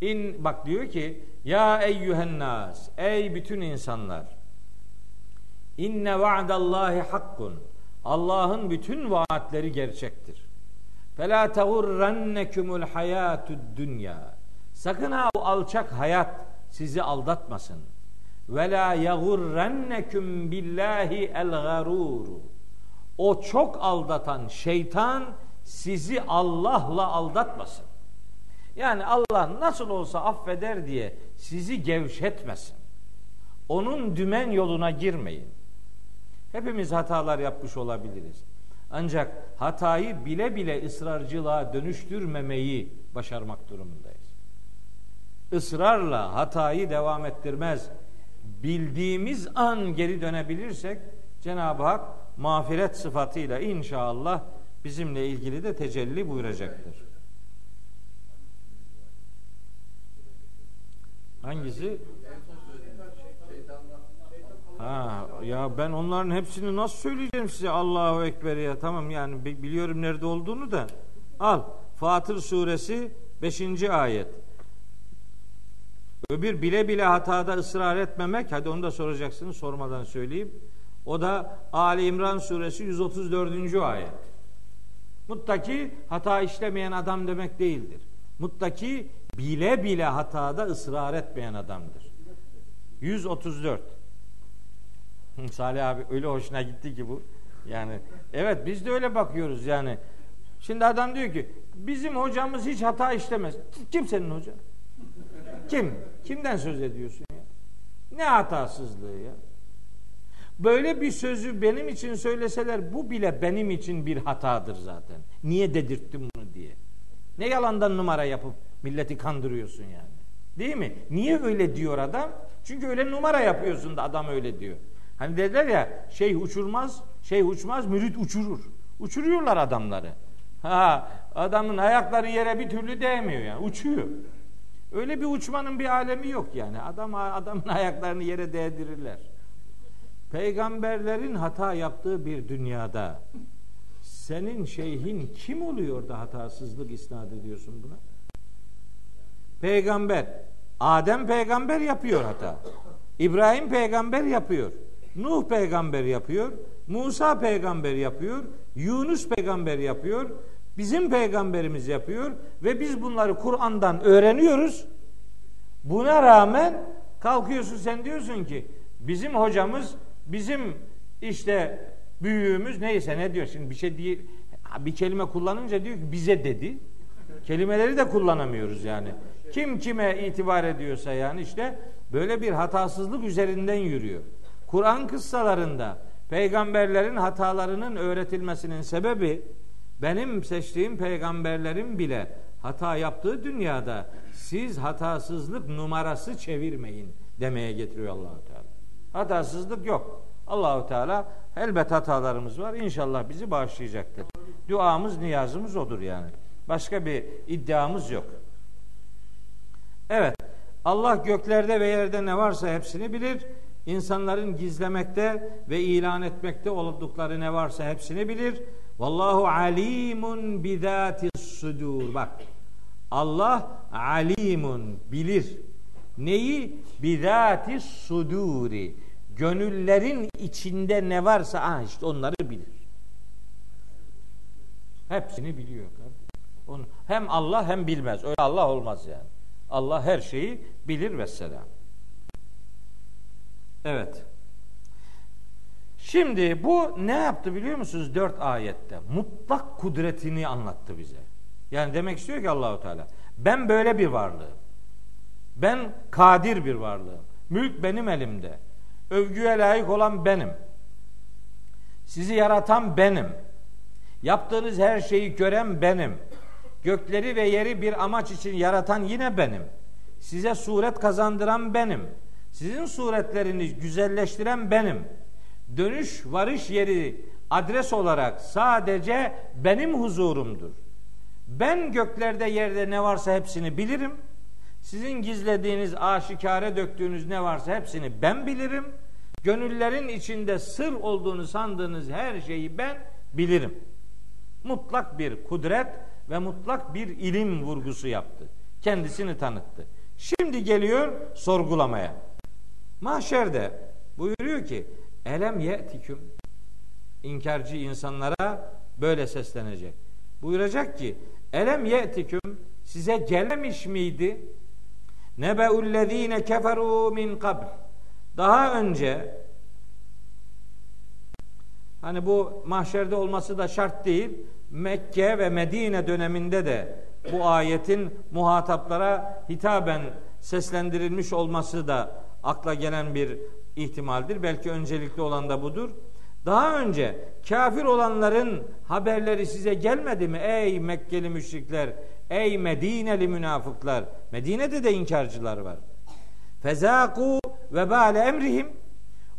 İn bak diyor ki ya eyyühen nas ey bütün insanlar inne va'dallahi hakkun Allah'ın bütün vaatleri gerçektir. Fela tagurrannekumul hayatud dünya. Sakın ha bu alçak hayat sizi aldatmasın. Ve la yagurrannekum billahi el garuru. O çok aldatan şeytan sizi Allah'la aldatmasın. Yani Allah nasıl olsa affeder diye sizi gevşetmesin. Onun dümen yoluna girmeyin. Hepimiz hatalar yapmış olabiliriz. Ancak hatayı bile bile ısrarcılığa dönüştürmemeyi başarmak durumundayız. Israrla hatayı devam ettirmez. Bildiğimiz an geri dönebilirsek Cenab-ı Hak mağfiret sıfatıyla inşallah bizimle ilgili de tecelli buyuracaktır. Hangisi? Ha ya ben onların hepsini nasıl söyleyeceğim size Allahu Ekber ya tamam yani biliyorum nerede olduğunu da al Fatır suresi 5. ayet öbür bile bile hatada ısrar etmemek hadi onu da soracaksınız sormadan söyleyeyim o da Ali İmran suresi 134. ayet Muttaki hata işlemeyen adam demek değildir. Muttaki bile bile hatada ısrar etmeyen adamdır. 134. Salih abi öyle hoşuna gitti ki bu. Yani evet biz de öyle bakıyoruz yani. Şimdi adam diyor ki bizim hocamız hiç hata işlemez. Kim senin hoca? Kim? Kimden söz ediyorsun ya? Ne hatasızlığı ya? Böyle bir sözü benim için söyleseler bu bile benim için bir hatadır zaten. Niye dedirttim bunu diye. Ne yalandan numara yapıp milleti kandırıyorsun yani. Değil mi? Niye öyle diyor adam? Çünkü öyle numara yapıyorsun da adam öyle diyor. Hani dediler ya şey uçurmaz, şey uçmaz, mürit uçurur. Uçuruyorlar adamları. Ha, adamın ayakları yere bir türlü değmiyor yani. Uçuyor. Öyle bir uçmanın bir alemi yok yani. Adam adamın [laughs] ayaklarını yere değdirirler. Peygamberlerin hata yaptığı bir dünyada senin şeyhin kim oluyor da hatasızlık isnat ediyorsun buna? Peygamber. Adem peygamber yapıyor hata. İbrahim peygamber yapıyor. Nuh peygamber yapıyor. Musa peygamber yapıyor. Yunus peygamber yapıyor. Bizim peygamberimiz yapıyor ve biz bunları Kur'an'dan öğreniyoruz. Buna rağmen kalkıyorsun sen diyorsun ki bizim hocamız, bizim işte büyüğümüz neyse ne diyor şimdi bir şey değil bir kelime kullanınca diyor ki bize dedi. Kelimeleri de kullanamıyoruz yani. Kim kime itibar ediyorsa yani işte böyle bir hatasızlık üzerinden yürüyor. Kur'an kıssalarında peygamberlerin hatalarının öğretilmesinin sebebi benim seçtiğim peygamberlerin bile hata yaptığı dünyada siz hatasızlık numarası çevirmeyin demeye getiriyor Allahu Teala. Hatasızlık yok. Allahu Teala elbet hatalarımız var. İnşallah bizi bağışlayacaktır. Duamız, niyazımız odur yani. Başka bir iddiamız yok. Evet. Allah göklerde ve yerde ne varsa hepsini bilir. İnsanların gizlemekte ve ilan etmekte oldukları ne varsa hepsini bilir. Vallahu alimun bizatis sudur. Bak. Allah alimun bilir. Neyi? Bizatis suduri. Gönüllerin içinde ne varsa ah işte onları bilir. Hepsini biliyor. Hem Allah hem bilmez. Öyle Allah olmaz yani. Allah her şeyi bilir ve selam. Evet. Şimdi bu ne yaptı biliyor musunuz? Dört ayette. Mutlak kudretini anlattı bize. Yani demek istiyor ki Allahu Teala ben böyle bir varlığım. Ben kadir bir varlığım. Mülk benim elimde. Övgüye layık olan benim. Sizi yaratan benim. Yaptığınız her şeyi gören benim. Gökleri ve yeri bir amaç için yaratan yine benim. Size suret kazandıran benim. Sizin suretlerinizi güzelleştiren benim. Dönüş varış yeri adres olarak sadece benim huzurumdur. Ben göklerde yerde ne varsa hepsini bilirim. Sizin gizlediğiniz, aşikare döktüğünüz ne varsa hepsini ben bilirim. Gönüllerin içinde sır olduğunu sandığınız her şeyi ben bilirim. Mutlak bir kudret ve mutlak bir ilim vurgusu yaptı. Kendisini tanıttı. Şimdi geliyor sorgulamaya. Mahşerde buyuruyor ki elem ye'tiküm inkarcı insanlara böyle seslenecek. Buyuracak ki elem ye'tiküm size gelmemiş miydi? Nebeullezine keferu min kabl. Daha önce hani bu mahşerde olması da şart değil. Mekke ve Medine döneminde de bu ayetin muhataplara hitaben seslendirilmiş olması da akla gelen bir ihtimaldir. Belki öncelikli olan da budur. Daha önce kafir olanların haberleri size gelmedi mi? Ey Mekkeli müşrikler, ey Medineli münafıklar. Medine'de de inkarcılar var. Fezaku ve bale emrihim.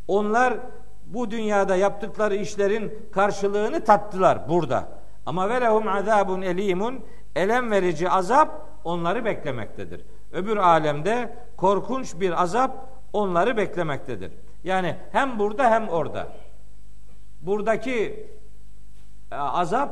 Onlar bu dünyada yaptıkları işlerin karşılığını tattılar burada. Ama velehum azabun elimun elem verici azap onları beklemektedir. Öbür alemde korkunç bir azap onları beklemektedir. Yani hem burada hem orada. Buradaki e, azap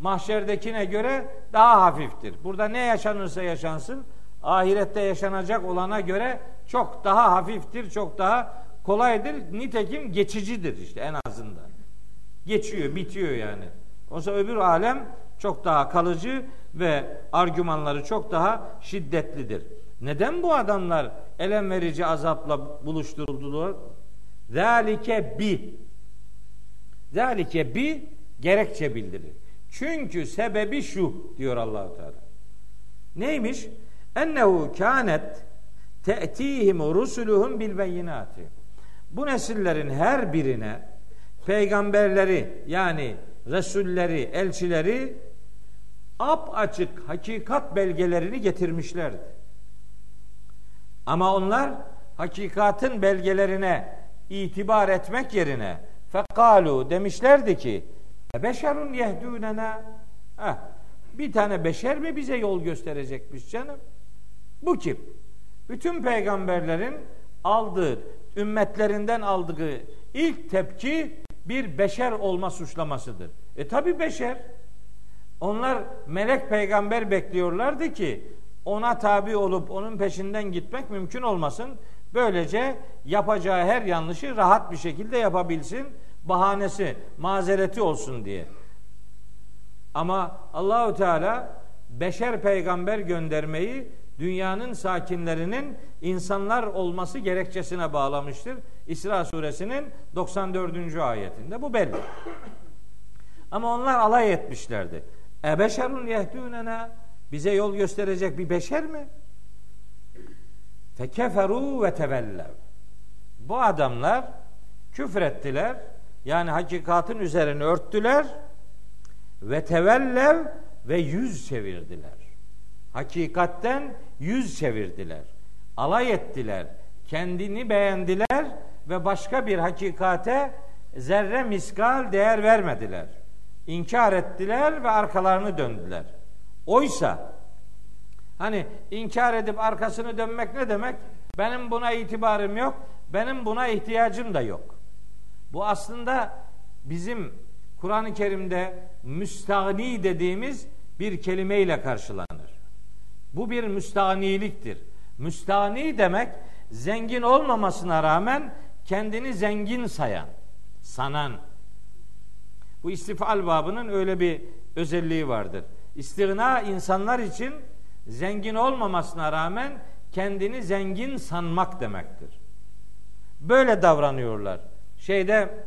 mahşerdekine göre daha hafiftir. Burada ne yaşanırsa yaşansın ahirette yaşanacak olana göre çok daha hafiftir, çok daha kolaydır. Nitekim geçicidir işte en azından. Geçiyor, bitiyor yani. Oysa öbür alem çok daha kalıcı ve argümanları çok daha şiddetlidir. Neden bu adamlar elem verici azapla buluşturuldular? Zalike bi. Zalike bi gerekçe bildirir. Çünkü sebebi şu diyor Allahu Teala. Neymiş? Ennehu kânet te'tihim rusuluhum bil beyinati. Bu nesillerin her birine peygamberleri yani resulleri, elçileri ap açık hakikat belgelerini getirmişlerdi. Ama onlar hakikatin belgelerine itibar etmek yerine fekalu demişlerdi ki beşerun yehdûnena eh, bir tane beşer mi bize yol gösterecekmiş canım? Bu kim? Bütün peygamberlerin aldığı, ümmetlerinden aldığı ilk tepki bir beşer olma suçlamasıdır. E tabi beşer. Onlar melek peygamber bekliyorlardı ki ona tabi olup onun peşinden gitmek mümkün olmasın. Böylece yapacağı her yanlışı rahat bir şekilde yapabilsin. Bahanesi, mazereti olsun diye. Ama Allahu Teala beşer peygamber göndermeyi dünyanın sakinlerinin insanlar olması gerekçesine bağlamıştır. İsra suresinin 94. ayetinde bu belli. Ama onlar alay etmişlerdi. E beşerun yehdûnena bize yol gösterecek bir beşer mi? Fekeferu ve tevellev. Bu adamlar küfrettiler. Yani hakikatin üzerine örttüler ve tevellev ve yüz çevirdiler. Hakikatten yüz çevirdiler. Alay ettiler. Kendini beğendiler ve başka bir hakikate zerre miskal değer vermediler. İnkar ettiler ve arkalarını döndüler. Oysa hani inkar edip arkasını dönmek ne demek? Benim buna itibarım yok, benim buna ihtiyacım da yok. Bu aslında bizim Kur'an-ı Kerim'de müstahni dediğimiz bir kelimeyle karşılanır. Bu bir müstahniliktir. Müstahni demek zengin olmamasına rağmen kendini zengin sayan, sanan. Bu istifal babının öyle bir özelliği vardır. İstigna insanlar için zengin olmamasına rağmen kendini zengin sanmak demektir. Böyle davranıyorlar. Şeyde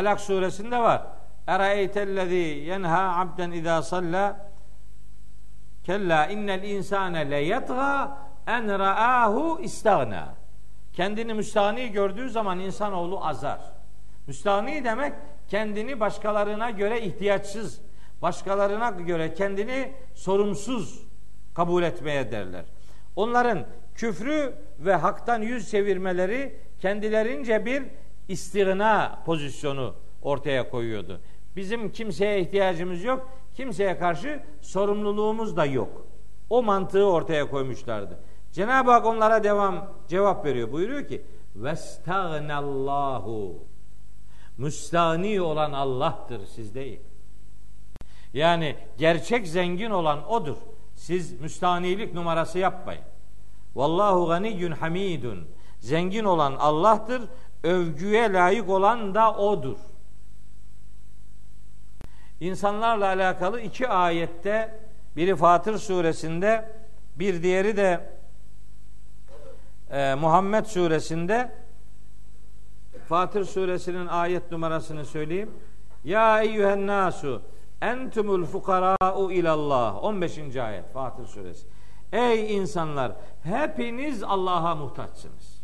Alak suresinde var. Eraeytellezî yenha abden izâ salla kella innel insane le yatgâ en ra'ahu istagna. Kendini müstahni gördüğü zaman insanoğlu azar. Müstahni demek kendini başkalarına göre ihtiyaçsız, başkalarına göre kendini sorumsuz kabul etmeye derler. Onların küfrü ve haktan yüz çevirmeleri kendilerince bir istigna pozisyonu ortaya koyuyordu. Bizim kimseye ihtiyacımız yok, kimseye karşı sorumluluğumuz da yok. O mantığı ortaya koymuşlardı. Cenab-ı Hak onlara devam cevap veriyor. Buyuruyor ki: "Vestagnallahu." Müstani olan Allah'tır siz değil. Yani gerçek zengin olan odur. Siz müstanilik numarası yapmayın. Vallahu ganiyyun hamidun. Zengin olan Allah'tır. Övgüye layık olan da odur. İnsanlarla alakalı iki ayette biri Fatır suresinde bir diğeri de e, Muhammed suresinde Fatır suresinin ayet numarasını söyleyeyim. Ya eyyühen nasu entumul fukara'u ilallah 15. ayet Fatır suresi. Ey insanlar hepiniz Allah'a muhtaçsınız.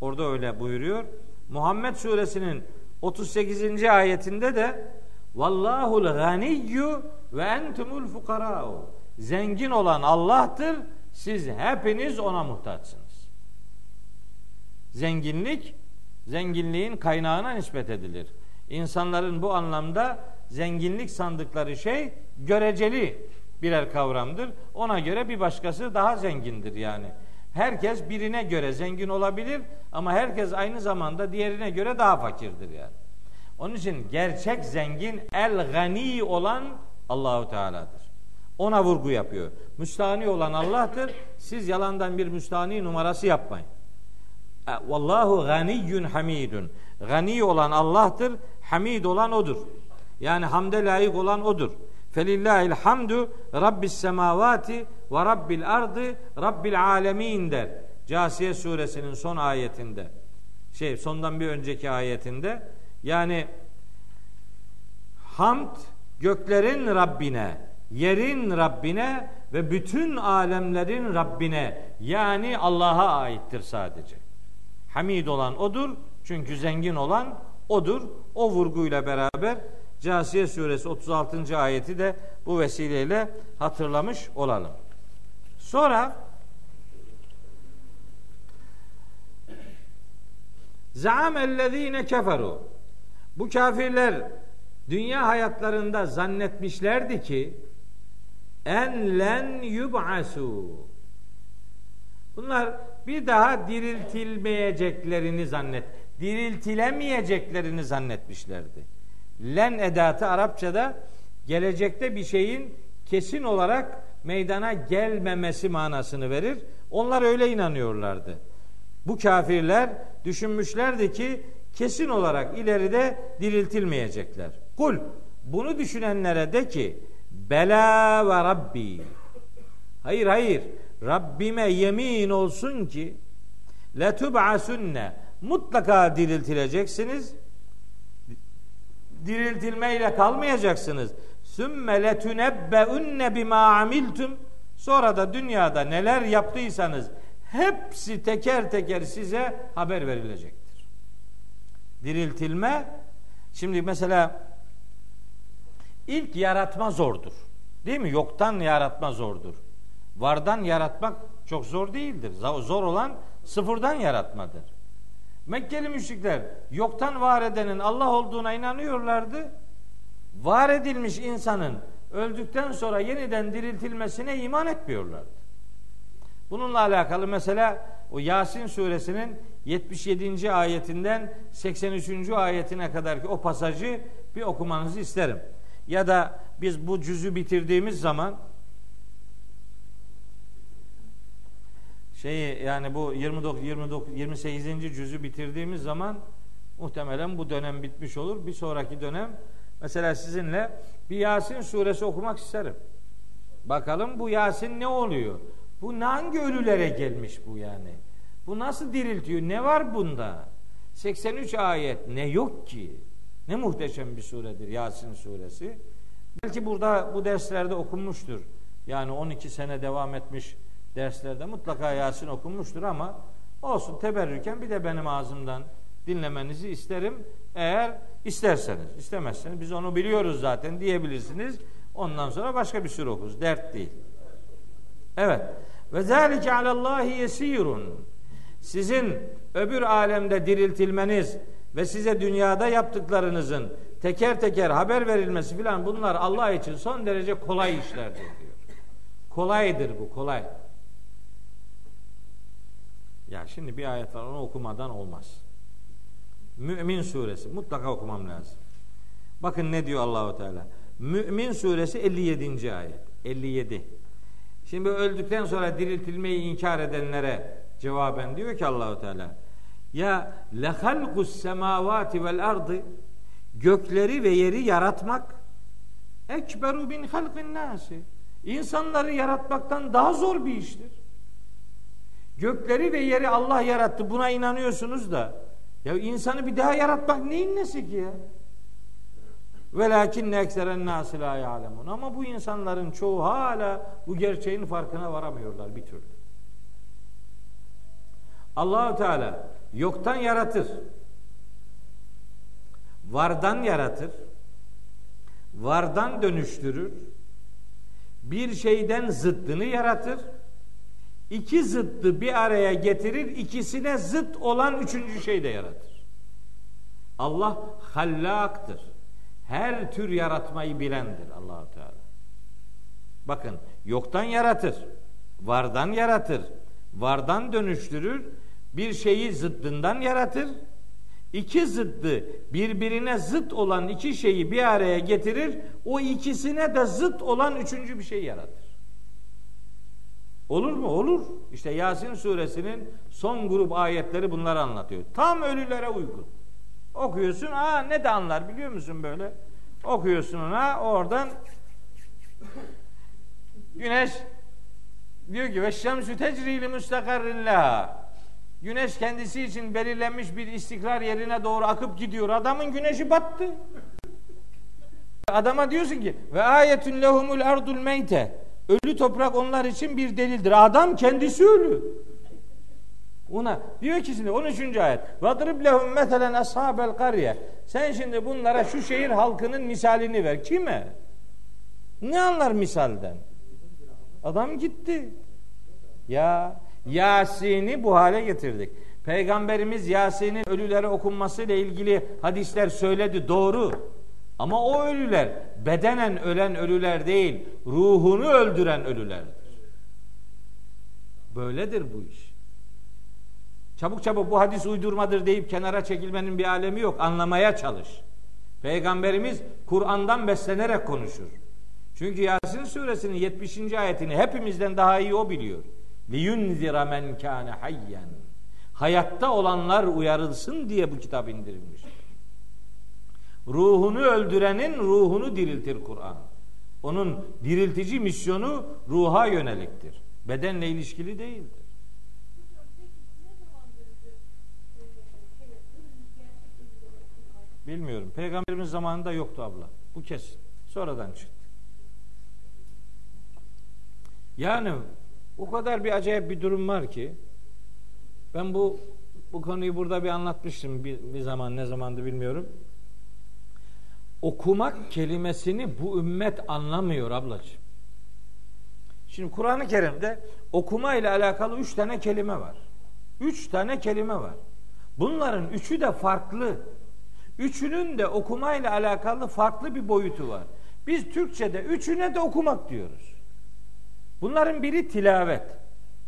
Orada öyle buyuruyor. Muhammed suresinin 38. ayetinde de Vallahul ganiyyu ve entumul fukara'u. Zengin olan Allah'tır. Siz hepiniz ona muhtaçsınız. Zenginlik zenginliğin kaynağına nispet edilir. İnsanların bu anlamda zenginlik sandıkları şey göreceli birer kavramdır. Ona göre bir başkası daha zengindir yani. Herkes birine göre zengin olabilir ama herkes aynı zamanda diğerine göre daha fakirdir yani. Onun için gerçek zengin el gani olan Allahu Teala'dır. Ona vurgu yapıyor. Müstahni olan Allah'tır. Siz yalandan bir müstahni numarası yapmayın. Vallahu ganiyyun hamidun. Gani olan Allah'tır, hamid olan odur. Yani hamde layık olan odur. Felillahil hamdu rabbis semavati ve rabbil ardı rabbil alemin der. Casiye suresinin son ayetinde. Şey sondan bir önceki ayetinde. Yani hamd göklerin Rabbine, yerin Rabbine ve bütün alemlerin Rabbine yani Allah'a aittir sadece. Hamid olan odur çünkü zengin olan odur. O vurguyla beraber Casiye suresi 36. ayeti de bu vesileyle hatırlamış olalım. Sonra Zaamellezine keferu Bu kafirler dünya hayatlarında zannetmişlerdi ki en len yub'asu Bunlar bir daha diriltilmeyeceklerini zannet, diriltilemeyeceklerini zannetmişlerdi. Len edatı Arapçada gelecekte bir şeyin kesin olarak meydana gelmemesi manasını verir. Onlar öyle inanıyorlardı. Bu kafirler düşünmüşlerdi ki kesin olarak ileride diriltilmeyecekler. Kul bunu düşünenlere de ki bela ve rabbi hayır hayır Rabbime yemin olsun ki letub'asunne mutlaka diriltileceksiniz diriltilmeyle kalmayacaksınız. Sümme letunebbeunne bima amiltum. Sonra da dünyada neler yaptıysanız hepsi teker teker size haber verilecektir. Diriltilme şimdi mesela ilk yaratma zordur. Değil mi? Yoktan yaratma zordur. Vardan yaratmak çok zor değildir. Zor olan sıfırdan yaratmadır. Mekkeli müşrikler yoktan var edenin Allah olduğuna inanıyorlardı. Var edilmiş insanın öldükten sonra yeniden diriltilmesine iman etmiyorlardı. Bununla alakalı mesela o Yasin suresinin 77. ayetinden 83. ayetine kadar ki o pasajı bir okumanızı isterim. Ya da biz bu cüzü bitirdiğimiz zaman şeyi yani bu 29 29 28. cüzü bitirdiğimiz zaman muhtemelen bu dönem bitmiş olur. Bir sonraki dönem mesela sizinle bir Yasin suresi okumak isterim. Bakalım bu Yasin ne oluyor? Bu hangi ölülere gelmiş bu yani? Bu nasıl diriltiyor? Ne var bunda? 83 ayet ne yok ki? Ne muhteşem bir suredir Yasin suresi. Belki burada bu derslerde okunmuştur. Yani 12 sene devam etmiş derslerde mutlaka Yasin okunmuştur ama olsun teberrüken bir de benim ağzımdan dinlemenizi isterim. Eğer isterseniz, istemezseniz biz onu biliyoruz zaten diyebilirsiniz. Ondan sonra başka bir sure okuruz. Dert değil. Evet. Ve zalike alallahi yesirun. Sizin öbür alemde diriltilmeniz ve size dünyada yaptıklarınızın teker teker haber verilmesi filan bunlar Allah için son derece kolay işlerdir diyor. Kolaydır bu, kolay. Ya şimdi bir ayet var onu okumadan olmaz. Mümin suresi mutlaka okumam lazım. Bakın ne diyor Allahu Teala. Mümin suresi 57. ayet. 57. Şimdi öldükten sonra diriltilmeyi inkar edenlere cevaben diyor ki Allahu Teala ya lehalkus semavati vel ardı gökleri ve yeri yaratmak ekberu bin halqin nasi insanları yaratmaktan daha zor bir iştir. Gökleri ve yeri Allah yarattı. Buna inanıyorsunuz da. Ya insanı bir daha yaratmak neyin nesi ki ya? Velakin ekseren nasi la ya'lemun. Ama bu insanların çoğu hala bu gerçeğin farkına varamıyorlar bir türlü. Allahu Teala yoktan yaratır. Vardan yaratır. Vardan dönüştürür. Bir şeyden zıddını yaratır iki zıttı bir araya getirir, ikisine zıt olan üçüncü şey de yaratır. Allah hallaktır. Her tür yaratmayı bilendir Allahu Teala. Bakın yoktan yaratır, vardan yaratır, vardan dönüştürür, bir şeyi zıddından yaratır. İki zıddı birbirine zıt olan iki şeyi bir araya getirir, o ikisine de zıt olan üçüncü bir şey yaratır. Olur mu? Olur. İşte Yasin suresinin son grup ayetleri bunları anlatıyor. Tam ölülere uygun. Okuyorsun, aa ne de anlar biliyor musun böyle? Okuyorsun ona, oradan güneş diyor ki ve şemsü tecrili müstakarrin Güneş kendisi için belirlenmiş bir istikrar yerine doğru akıp gidiyor. Adamın güneşi battı. Adama diyorsun ki ve ayetun lehumul ardul meyte. Ölü toprak onlar için bir delildir. Adam kendisi ölü. Ona diyor ki şimdi 13. ayet. Vadrib lehum meselen ashabel karye. Sen şimdi bunlara şu şehir halkının misalini ver. Kime? Ne anlar misalden? Adam gitti. Ya Yasin'i bu hale getirdik. Peygamberimiz Yasin'in ölülere okunması ile ilgili hadisler söyledi doğru. Ama o ölüler bedenen ölen ölüler değil, ruhunu öldüren ölülerdir. Böyledir bu iş. Çabuk çabuk bu hadis uydurmadır deyip kenara çekilmenin bir alemi yok. Anlamaya çalış. Peygamberimiz Kur'an'dan beslenerek konuşur. Çünkü Yasin suresinin 70. ayetini hepimizden daha iyi o biliyor. Liyunzira men kâne hayyen. Hayatta olanlar uyarılsın diye bu kitap indirilmiş. Ruhunu öldürenin ruhunu diriltir Kur'an. Onun diriltici misyonu ruha yöneliktir. Bedenle ilişkili değildir. Bilmiyorum. Peygamberimiz zamanında yoktu abla. Bu kesin. Sonradan çıktı. Yani o kadar bir acayip bir durum var ki ben bu bu konuyu burada bir anlatmıştım bir, bir zaman ne zamandı bilmiyorum. Okumak kelimesini bu ümmet anlamıyor ablacığım. Şimdi Kur'an-ı Kerim'de okuma ile alakalı üç tane kelime var. Üç tane kelime var. Bunların üçü de farklı. Üçünün de okuma ile alakalı farklı bir boyutu var. Biz Türkçe'de üçüne de okumak diyoruz. Bunların biri tilavet.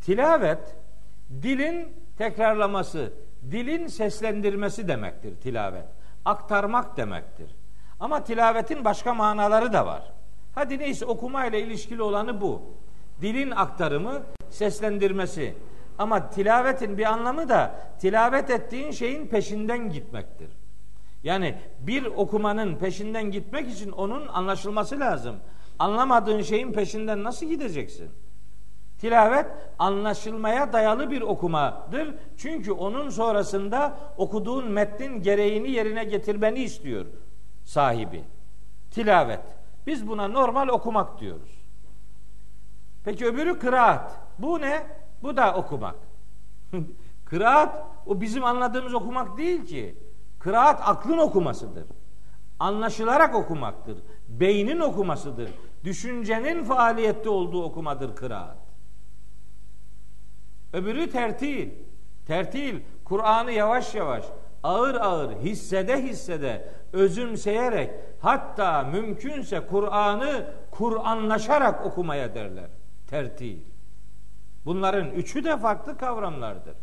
Tilavet dilin tekrarlaması, dilin seslendirmesi demektir tilavet. Aktarmak demektir. Ama tilavetin başka manaları da var. Hadi neyse okuma ile ilişkili olanı bu. Dilin aktarımı, seslendirmesi. Ama tilavetin bir anlamı da tilavet ettiğin şeyin peşinden gitmektir. Yani bir okumanın peşinden gitmek için onun anlaşılması lazım. Anlamadığın şeyin peşinden nasıl gideceksin? Tilavet anlaşılmaya dayalı bir okumadır. Çünkü onun sonrasında okuduğun metnin gereğini yerine getirmeni istiyor sahibi. Tilavet. Biz buna normal okumak diyoruz. Peki öbürü kıraat. Bu ne? Bu da okumak. [laughs] kıraat o bizim anladığımız okumak değil ki. Kıraat aklın okumasıdır. Anlaşılarak okumaktır. Beynin okumasıdır. Düşüncenin faaliyette olduğu okumadır kıraat. Öbürü tertil. Tertil Kur'an'ı yavaş yavaş, ağır ağır, hissede hissede, özümseyerek, hatta mümkünse Kur'an'ı Kur'anlaşarak okumaya derler. Tertil. Bunların üçü de farklı kavramlardır.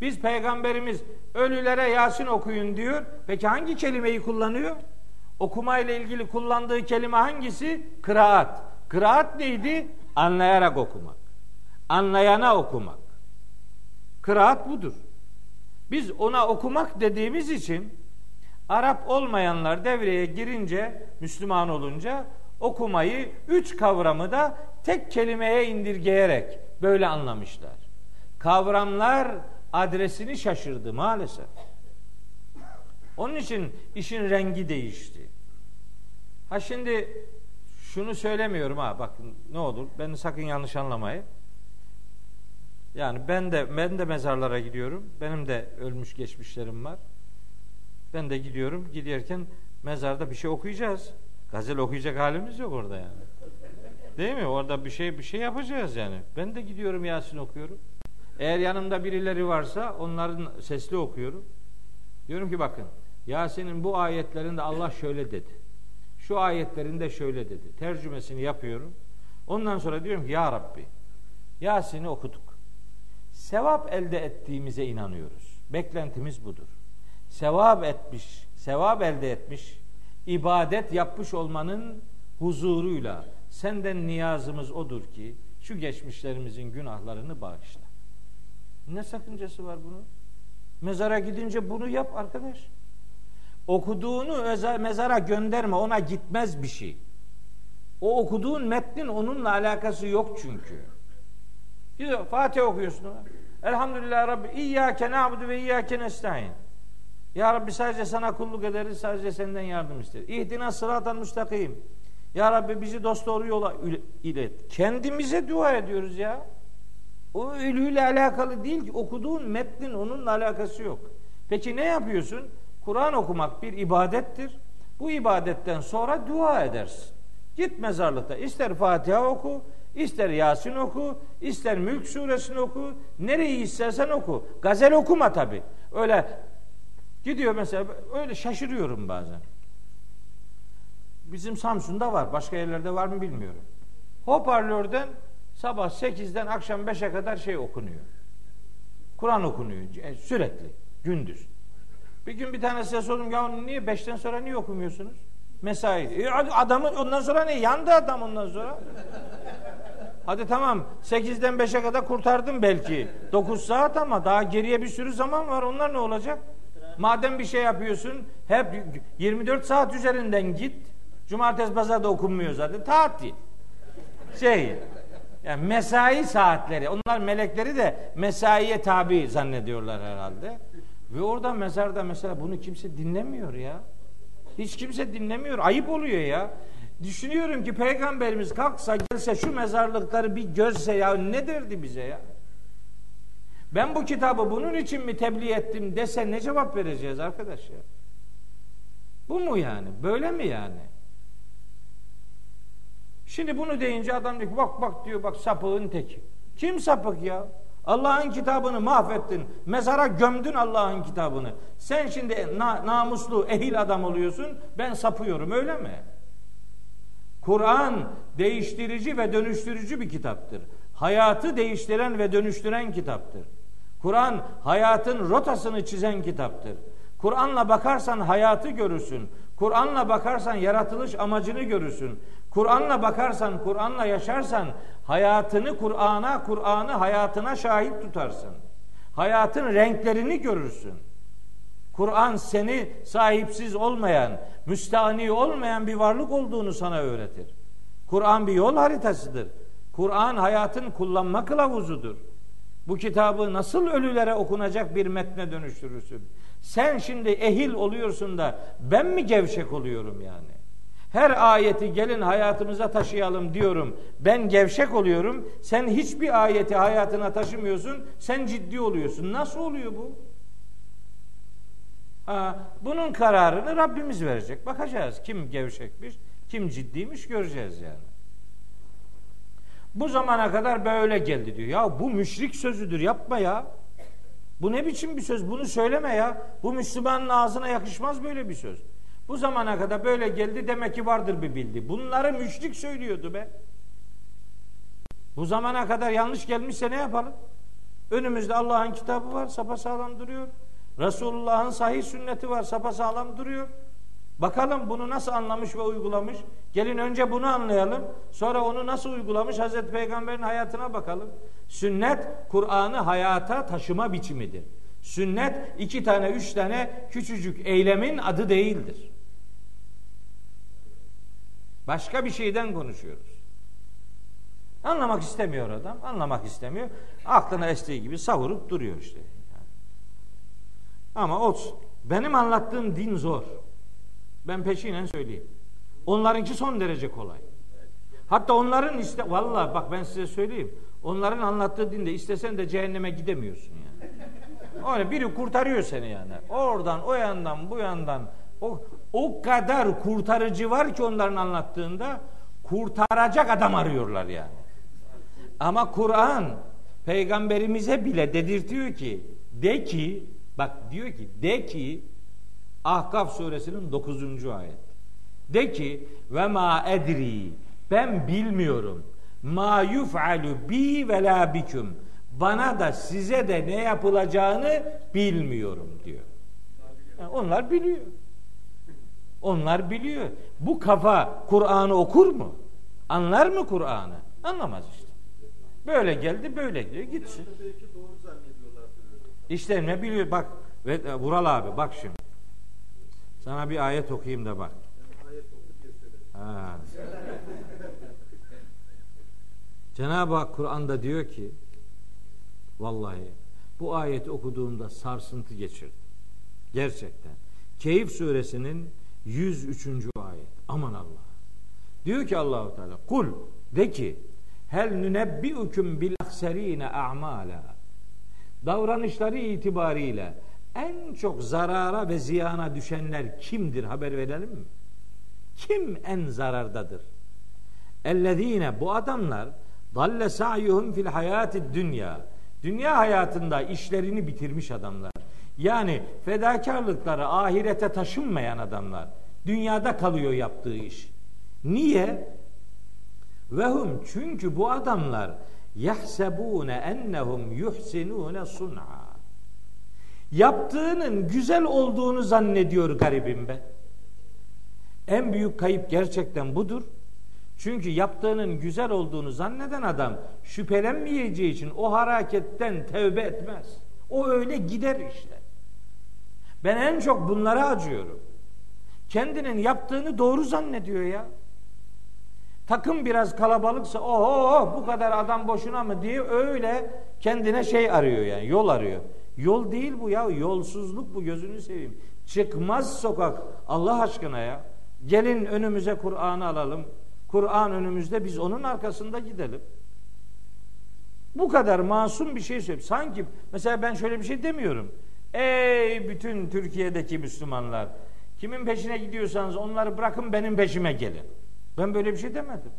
Biz peygamberimiz ölülere Yasin okuyun diyor. Peki hangi kelimeyi kullanıyor? Okuma ile ilgili kullandığı kelime hangisi? Kıraat. Kıraat neydi? Anlayarak okumak. Anlayana okumak. Kıraat budur. Biz ona okumak dediğimiz için Arap olmayanlar devreye girince, Müslüman olunca okumayı üç kavramı da tek kelimeye indirgeyerek böyle anlamışlar. Kavramlar adresini şaşırdı maalesef. Onun için işin rengi değişti. Ha şimdi şunu söylemiyorum ha bakın ne olur beni sakın yanlış anlamayın. Yani ben de ben de mezarlara gidiyorum. Benim de ölmüş geçmişlerim var. Ben de gidiyorum. Giderken mezarda bir şey okuyacağız. Gazel okuyacak halimiz yok orada yani. Değil mi? Orada bir şey bir şey yapacağız yani. Ben de gidiyorum Yasin okuyorum. Eğer yanımda birileri varsa onların sesli okuyorum. Diyorum ki bakın Yasin'in bu ayetlerinde Allah şöyle dedi. Şu ayetlerinde şöyle dedi. Tercümesini yapıyorum. Ondan sonra diyorum ki ya Rabbi Yasin'i okuduk. Sevap elde ettiğimize inanıyoruz. Beklentimiz budur. Sevap etmiş, sevap elde etmiş, ibadet yapmış olmanın huzuruyla senden niyazımız odur ki şu geçmişlerimizin günahlarını bağışla. Ne sakıncası var bunun? Mezara gidince bunu yap arkadaş. Okuduğunu mezara gönderme, ona gitmez bir şey. O okuduğun metnin onunla alakası yok çünkü. Fatih okuyorsun. Elhamdülillah Rabbi İyyâke na'budu ve iyyâke nestaîn. Ya Rabbi sadece sana kulluk ederiz, sadece senden yardım isteriz. İhdina sıratan müstakim. Ya Rabbi bizi dost doğru yola ilet. Kendimize dua ediyoruz ya. O ölüyle alakalı değil ki. Okuduğun metnin onunla alakası yok. Peki ne yapıyorsun? Kur'an okumak bir ibadettir. Bu ibadetten sonra dua edersin. Git mezarlıkta ister Fatiha oku, ister Yasin oku, ister Mülk suresini oku, nereyi istersen oku. Gazel okuma tabi. Öyle gidiyor mesela öyle şaşırıyorum bazen. Bizim Samsun'da var. Başka yerlerde var mı bilmiyorum. Hoparlörden sabah 8'den akşam 5'e kadar şey okunuyor. Kur'an okunuyor e, sürekli gündüz. Bir gün bir tanesi sordum ya niye 5'ten sonra niye okumuyorsunuz? Mesai. E, adamın ondan sonra ne? Yandı adam ondan sonra. Hadi tamam 8'den 5'e kadar kurtardım belki. 9 saat ama daha geriye bir sürü zaman var. Onlar ne olacak? Madem bir şey yapıyorsun hep 24 saat üzerinden git. Cumartesi pazar da okunmuyor zaten. Tatil. Şey yani mesai saatleri. Onlar melekleri de mesaiye tabi zannediyorlar herhalde. Ve orada mezarda mesela bunu kimse dinlemiyor ya. Hiç kimse dinlemiyor. Ayıp oluyor ya. Düşünüyorum ki peygamberimiz kalksa gelse şu mezarlıkları bir görse ya ne derdi bize ya? Ben bu kitabı bunun için mi tebliğ ettim dese ne cevap vereceğiz arkadaş ya? Bu mu yani? Böyle mi yani? Şimdi bunu deyince adam diyor bak bak diyor bak sapığın teki. Kim sapık ya? Allah'ın kitabını mahvettin. Mezara gömdün Allah'ın kitabını. Sen şimdi na, namuslu, ehil adam oluyorsun. Ben sapıyorum öyle mi? Kur'an değiştirici ve dönüştürücü bir kitaptır. Hayatı değiştiren ve dönüştüren kitaptır. Kur'an hayatın rotasını çizen kitaptır. Kur'an'la bakarsan hayatı görürsün. Kur'an'la bakarsan yaratılış amacını görürsün. Kur'an'la bakarsan, Kur'an'la yaşarsan hayatını Kur'an'a, Kur'an'ı hayatına şahit tutarsın. Hayatın renklerini görürsün. Kur'an seni sahipsiz olmayan, müstahni olmayan bir varlık olduğunu sana öğretir. Kur'an bir yol haritasıdır. Kur'an hayatın kullanma kılavuzudur. Bu kitabı nasıl ölülere okunacak bir metne dönüştürürsün? Sen şimdi ehil oluyorsun da ben mi gevşek oluyorum yani? Her ayeti gelin hayatımıza taşıyalım diyorum. Ben gevşek oluyorum. Sen hiçbir ayeti hayatına taşımıyorsun. Sen ciddi oluyorsun. Nasıl oluyor bu? Ha, bunun kararını Rabbimiz verecek. Bakacağız kim gevşekmiş, kim ciddiymiş göreceğiz yani. Bu zamana kadar böyle geldi diyor. Ya bu müşrik sözüdür yapma ya. Bu ne biçim bir söz? Bunu söyleme ya. Bu Müslümanın ağzına yakışmaz böyle bir söz. Bu zamana kadar böyle geldi demek ki vardır bir bildi. Bunları müşrik söylüyordu be. Bu zamana kadar yanlış gelmişse ne yapalım? Önümüzde Allah'ın kitabı var, sapasağlam duruyor. Resulullah'ın sahih sünneti var, sapasağlam duruyor. Bakalım bunu nasıl anlamış ve uygulamış. Gelin önce bunu anlayalım. Sonra onu nasıl uygulamış Hazreti Peygamber'in hayatına bakalım. Sünnet Kur'an'ı hayata taşıma biçimidir. Sünnet iki tane üç tane küçücük eylemin adı değildir. Başka bir şeyden konuşuyoruz. Anlamak istemiyor adam. Anlamak istemiyor. Aklına estiği gibi savurup duruyor işte. Ama olsun. Benim anlattığım din zor. Ben peşinen söyleyeyim. Onlarınki son derece kolay. Hatta onların iste vallahi bak ben size söyleyeyim. Onların anlattığı dinde istesen de cehenneme gidemiyorsun yani. Öyle biri kurtarıyor seni yani. Oradan, o yandan, bu yandan. O, o kadar kurtarıcı var ki onların anlattığında kurtaracak adam arıyorlar yani. Ama Kur'an peygamberimize bile dedirtiyor ki de ki bak diyor ki de ki Ahkaf suresinin 9. ayet. De ki ve ma edri ben bilmiyorum ma yuf'alu bi ve la biküm bana da size de ne yapılacağını bilmiyorum diyor. Yani onlar biliyor. Onlar biliyor. Bu kafa Kur'an'ı okur mu? Anlar mı Kur'an'ı? Anlamaz işte. Böyle geldi böyle gidiyor gitsin. İşte ne biliyor bak e, Vural abi bak şimdi. Sana bir ayet okuyayım da bak. Ha. Cenab-ı Hak Kur'an'da diyor ki vallahi bu ayeti okuduğumda sarsıntı geçirdim. Gerçekten. Keyif suresinin 103. ayet. Aman Allah. Diyor ki Allahu Teala kul de ki hel nünebbiukum bil akserine a'mala davranışları itibariyle en çok zarara ve ziyana düşenler kimdir haber verelim mi? Kim en zarardadır? Ellezine bu adamlar dalle sa'yuhum fil hayati dünya. Dünya hayatında işlerini bitirmiş adamlar. Yani fedakarlıkları ahirete taşınmayan adamlar. Dünyada kalıyor yaptığı iş. Niye? Ve hum çünkü bu adamlar yahsebune ennehum yuhsinune sun'a. Yaptığının güzel olduğunu zannediyor garibim be. En büyük kayıp gerçekten budur. Çünkü yaptığının güzel olduğunu zanneden adam şüphelenmeyeceği için o hareketten tevbe etmez. O öyle gider işte. Ben en çok bunlara acıyorum. Kendinin yaptığını doğru zannediyor ya. Takım biraz kalabalıksa oho bu kadar adam boşuna mı diye öyle kendine şey arıyor yani yol arıyor. Yol değil bu ya yolsuzluk bu gözünü seveyim. Çıkmaz sokak Allah aşkına ya. Gelin önümüze Kur'an'ı alalım. Kur'an önümüzde biz onun arkasında gidelim. Bu kadar masum bir şey söyleyeyim. Sanki mesela ben şöyle bir şey demiyorum. Ey bütün Türkiye'deki Müslümanlar kimin peşine gidiyorsanız onları bırakın benim peşime gelin. Ben böyle bir şey demedim.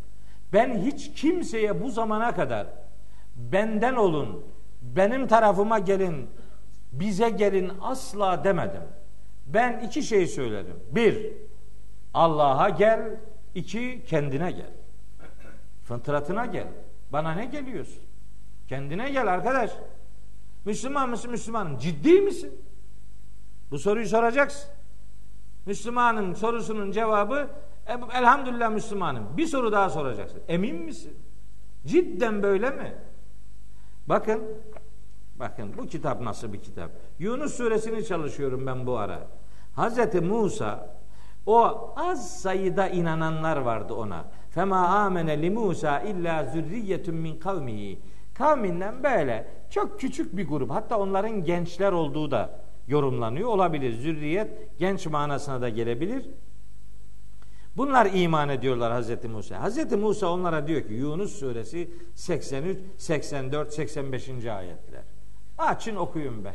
Ben hiç kimseye bu zamana kadar benden olun, benim tarafıma gelin, bize gelin asla demedim. Ben iki şey söylerim. Bir, Allah'a gel. iki kendine gel. Fıtratına gel. Bana ne geliyorsun? Kendine gel arkadaş. Müslüman mısın Müslümanım? Ciddi misin? Bu soruyu soracaksın. Müslümanım sorusunun cevabı elhamdülillah Müslümanım. Bir soru daha soracaksın. Emin misin? Cidden böyle mi? Bakın bakın bu kitap nasıl bir kitap? Yunus suresini çalışıyorum ben bu ara. Hazreti Musa o az sayıda inananlar vardı ona. Fema amene li Musa illa zürriyetun min kavmihi. Kavminden böyle çok küçük bir grup. Hatta onların gençler olduğu da yorumlanıyor olabilir. Zürriyet genç manasına da gelebilir. Bunlar iman ediyorlar Hazreti Musa. Hazreti Musa onlara diyor ki Yunus suresi 83, 84, 85. ayetler. Açın okuyun be.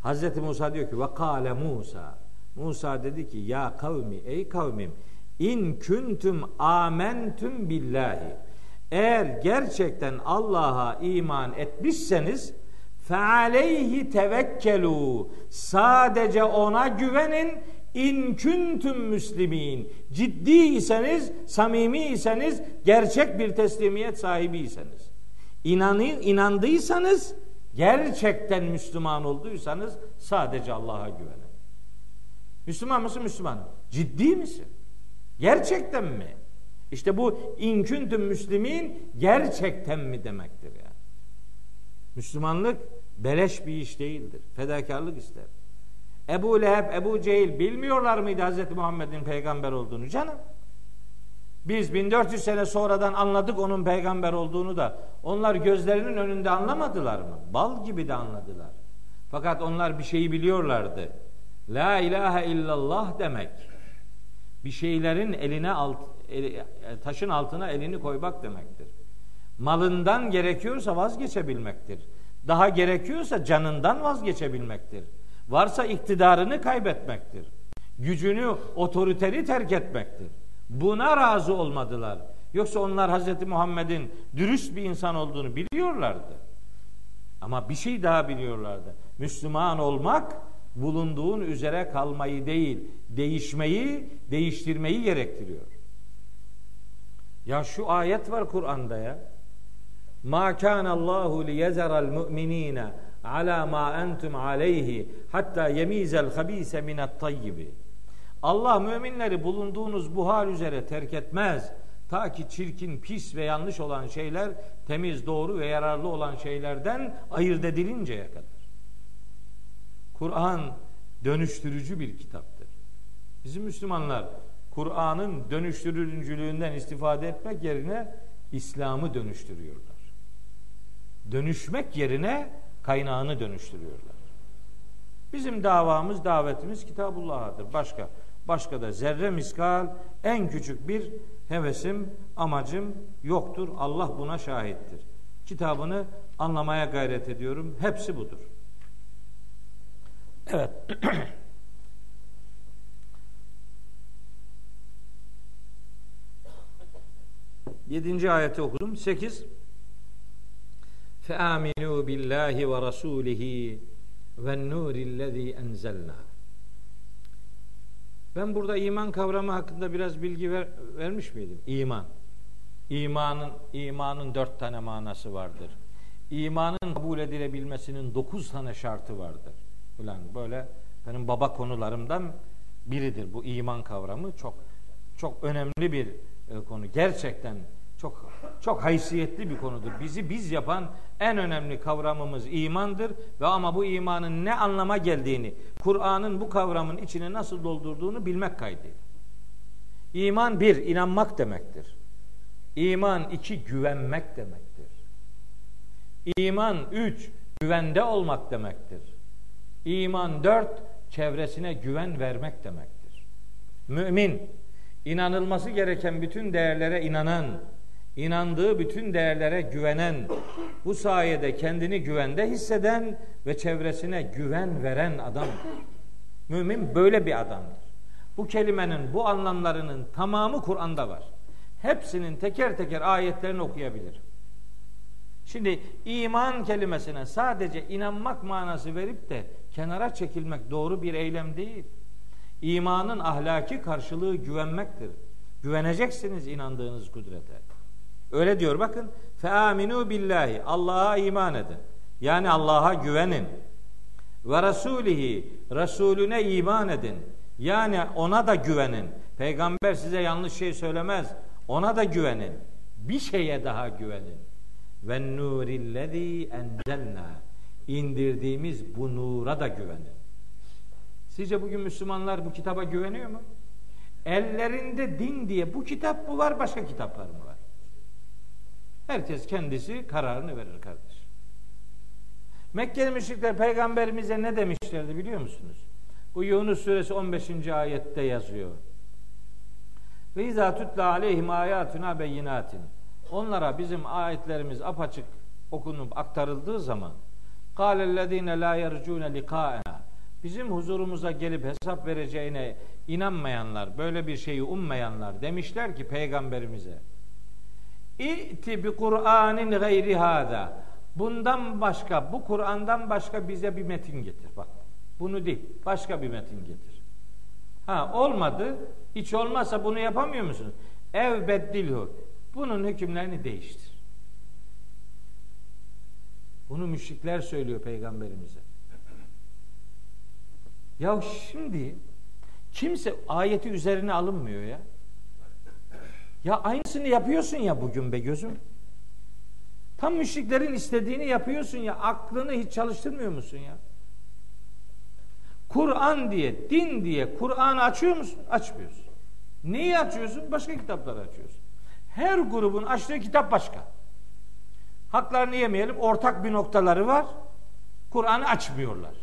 Hazreti Musa diyor ki ve kâle Musa. Musa dedi ki ya kavmi ey kavmim in kuntum amentum billahi. Eğer gerçekten Allah'a iman etmişseniz fealeyhi tevekkelu. Sadece ona güvenin İn kuntum müslimin. Ciddiyseniz, samimiyseniz, gerçek bir teslimiyet sahibiyseniz. İnanı, inandıysanız, gerçekten Müslüman olduysanız sadece Allah'a güvenin. Müslüman mısın? Müslüman. Ciddi misin? Gerçekten mi? İşte bu inküntüm müslimin gerçekten mi demektir yani. Müslümanlık beleş bir iş değildir. Fedakarlık ister. Ebu Leheb, Ebu Cehil bilmiyorlar mıydı Hz. Muhammed'in peygamber olduğunu canım? Biz 1400 sene sonradan anladık onun peygamber olduğunu da onlar gözlerinin önünde anlamadılar mı? Bal gibi de anladılar. Fakat onlar bir şeyi biliyorlardı. La ilahe illallah demek bir şeylerin eline alt, taşın altına elini koymak demektir. Malından gerekiyorsa vazgeçebilmektir. Daha gerekiyorsa canından vazgeçebilmektir. Varsa iktidarını kaybetmektir. Gücünü, otoriteri terk etmektir. Buna razı olmadılar. Yoksa onlar Hz. Muhammed'in dürüst bir insan olduğunu biliyorlardı. Ama bir şey daha biliyorlardı. Müslüman olmak bulunduğun üzere kalmayı değil, değişmeyi, değiştirmeyi gerektiriyor. Ya şu ayet var Kur'an'da ya. Ma kana Allahu liyezera'l mu'minina ala ma entum aleyhi hatta yemizel habise minat tayyibi. Allah müminleri bulunduğunuz bu hal üzere terk etmez. Ta ki çirkin, pis ve yanlış olan şeyler temiz, doğru ve yararlı olan şeylerden ayırt edilinceye kadar. Kur'an dönüştürücü bir kitaptır. Bizim Müslümanlar Kur'an'ın dönüştürücülüğünden istifade etmek yerine İslam'ı dönüştürüyorlar. Dönüşmek yerine kaynağını dönüştürüyorlar. Bizim davamız, davetimiz Kitabullah'adır. Başka Başka da zerre miskal en küçük bir hevesim, amacım yoktur. Allah buna şahittir. Kitabını anlamaya gayret ediyorum. Hepsi budur. Evet. [clears throat] Yedinci ayeti okudum. Sekiz. Fe'aminu billahi ve rasulihi ve nurillezî enzelnâ. Ben burada iman kavramı hakkında biraz bilgi ver, vermiş miydim? İman. İmanın, imanın dört tane manası vardır. İmanın kabul edilebilmesinin dokuz tane şartı vardır. Ulan böyle benim baba konularımdan biridir bu iman kavramı. Çok çok önemli bir e, konu. Gerçekten çok haysiyetli bir konudur. Bizi biz yapan en önemli kavramımız imandır ve ama bu imanın ne anlama geldiğini, Kur'an'ın bu kavramın içine nasıl doldurduğunu bilmek kaydıyla. İman bir, inanmak demektir. İman iki, güvenmek demektir. İman üç, güvende olmak demektir. İman dört, çevresine güven vermek demektir. Mümin, inanılması gereken bütün değerlere inanan, inandığı bütün değerlere güvenen, bu sayede kendini güvende hisseden ve çevresine güven veren adamdır. Mümin böyle bir adamdır. Bu kelimenin bu anlamlarının tamamı Kur'an'da var. Hepsinin teker teker ayetlerini okuyabilir. Şimdi iman kelimesine sadece inanmak manası verip de kenara çekilmek doğru bir eylem değil. İmanın ahlaki karşılığı güvenmektir. Güveneceksiniz inandığınız kudrete. Öyle diyor bakın. Feaminu billahi. Allah'a iman edin. Yani Allah'a güvenin. Ve rasulihi. Resulüne iman edin. Yani ona da güvenin. Peygamber size yanlış şey söylemez. Ona da güvenin. Bir şeye daha güvenin. Ve nurillezî enzelna. İndirdiğimiz bu nura da güvenin. Sizce bugün Müslümanlar bu kitaba güveniyor mu? Ellerinde din diye bu kitap mı var, başka kitaplar mı var? Herkes kendisi kararını verir kardeş. Mekkeli müşrikler peygamberimize ne demişlerdi biliyor musunuz? Bu Yunus suresi 15. ayette yazıyor. Ve izâ tutla aleyhim âyâtuna beyinâtin. Onlara bizim ayetlerimiz apaçık okunup aktarıldığı zaman kâlellezîne lâ yercûne likâena bizim huzurumuza gelip hesap vereceğine inanmayanlar, böyle bir şeyi ummayanlar demişler ki peygamberimize İ'ti bi Kur'anin gayri hada. Bundan başka, bu Kur'an'dan başka bize bir metin getir. Bak, bunu değil, başka bir metin getir. Ha olmadı, hiç olmazsa bunu yapamıyor musunuz? Ev beddilhu. Bunun hükümlerini değiştir. Bunu müşrikler söylüyor peygamberimize. Ya şimdi kimse ayeti üzerine alınmıyor ya. Ya aynısını yapıyorsun ya bugün be gözüm. Tam müşriklerin istediğini yapıyorsun ya. Aklını hiç çalıştırmıyor musun ya? Kur'an diye, din diye Kur'an açıyor musun? Açmıyorsun. Neyi açıyorsun? Başka kitapları açıyorsun. Her grubun açtığı kitap başka. Haklarını yemeyelim. Ortak bir noktaları var. Kur'an'ı açmıyorlar.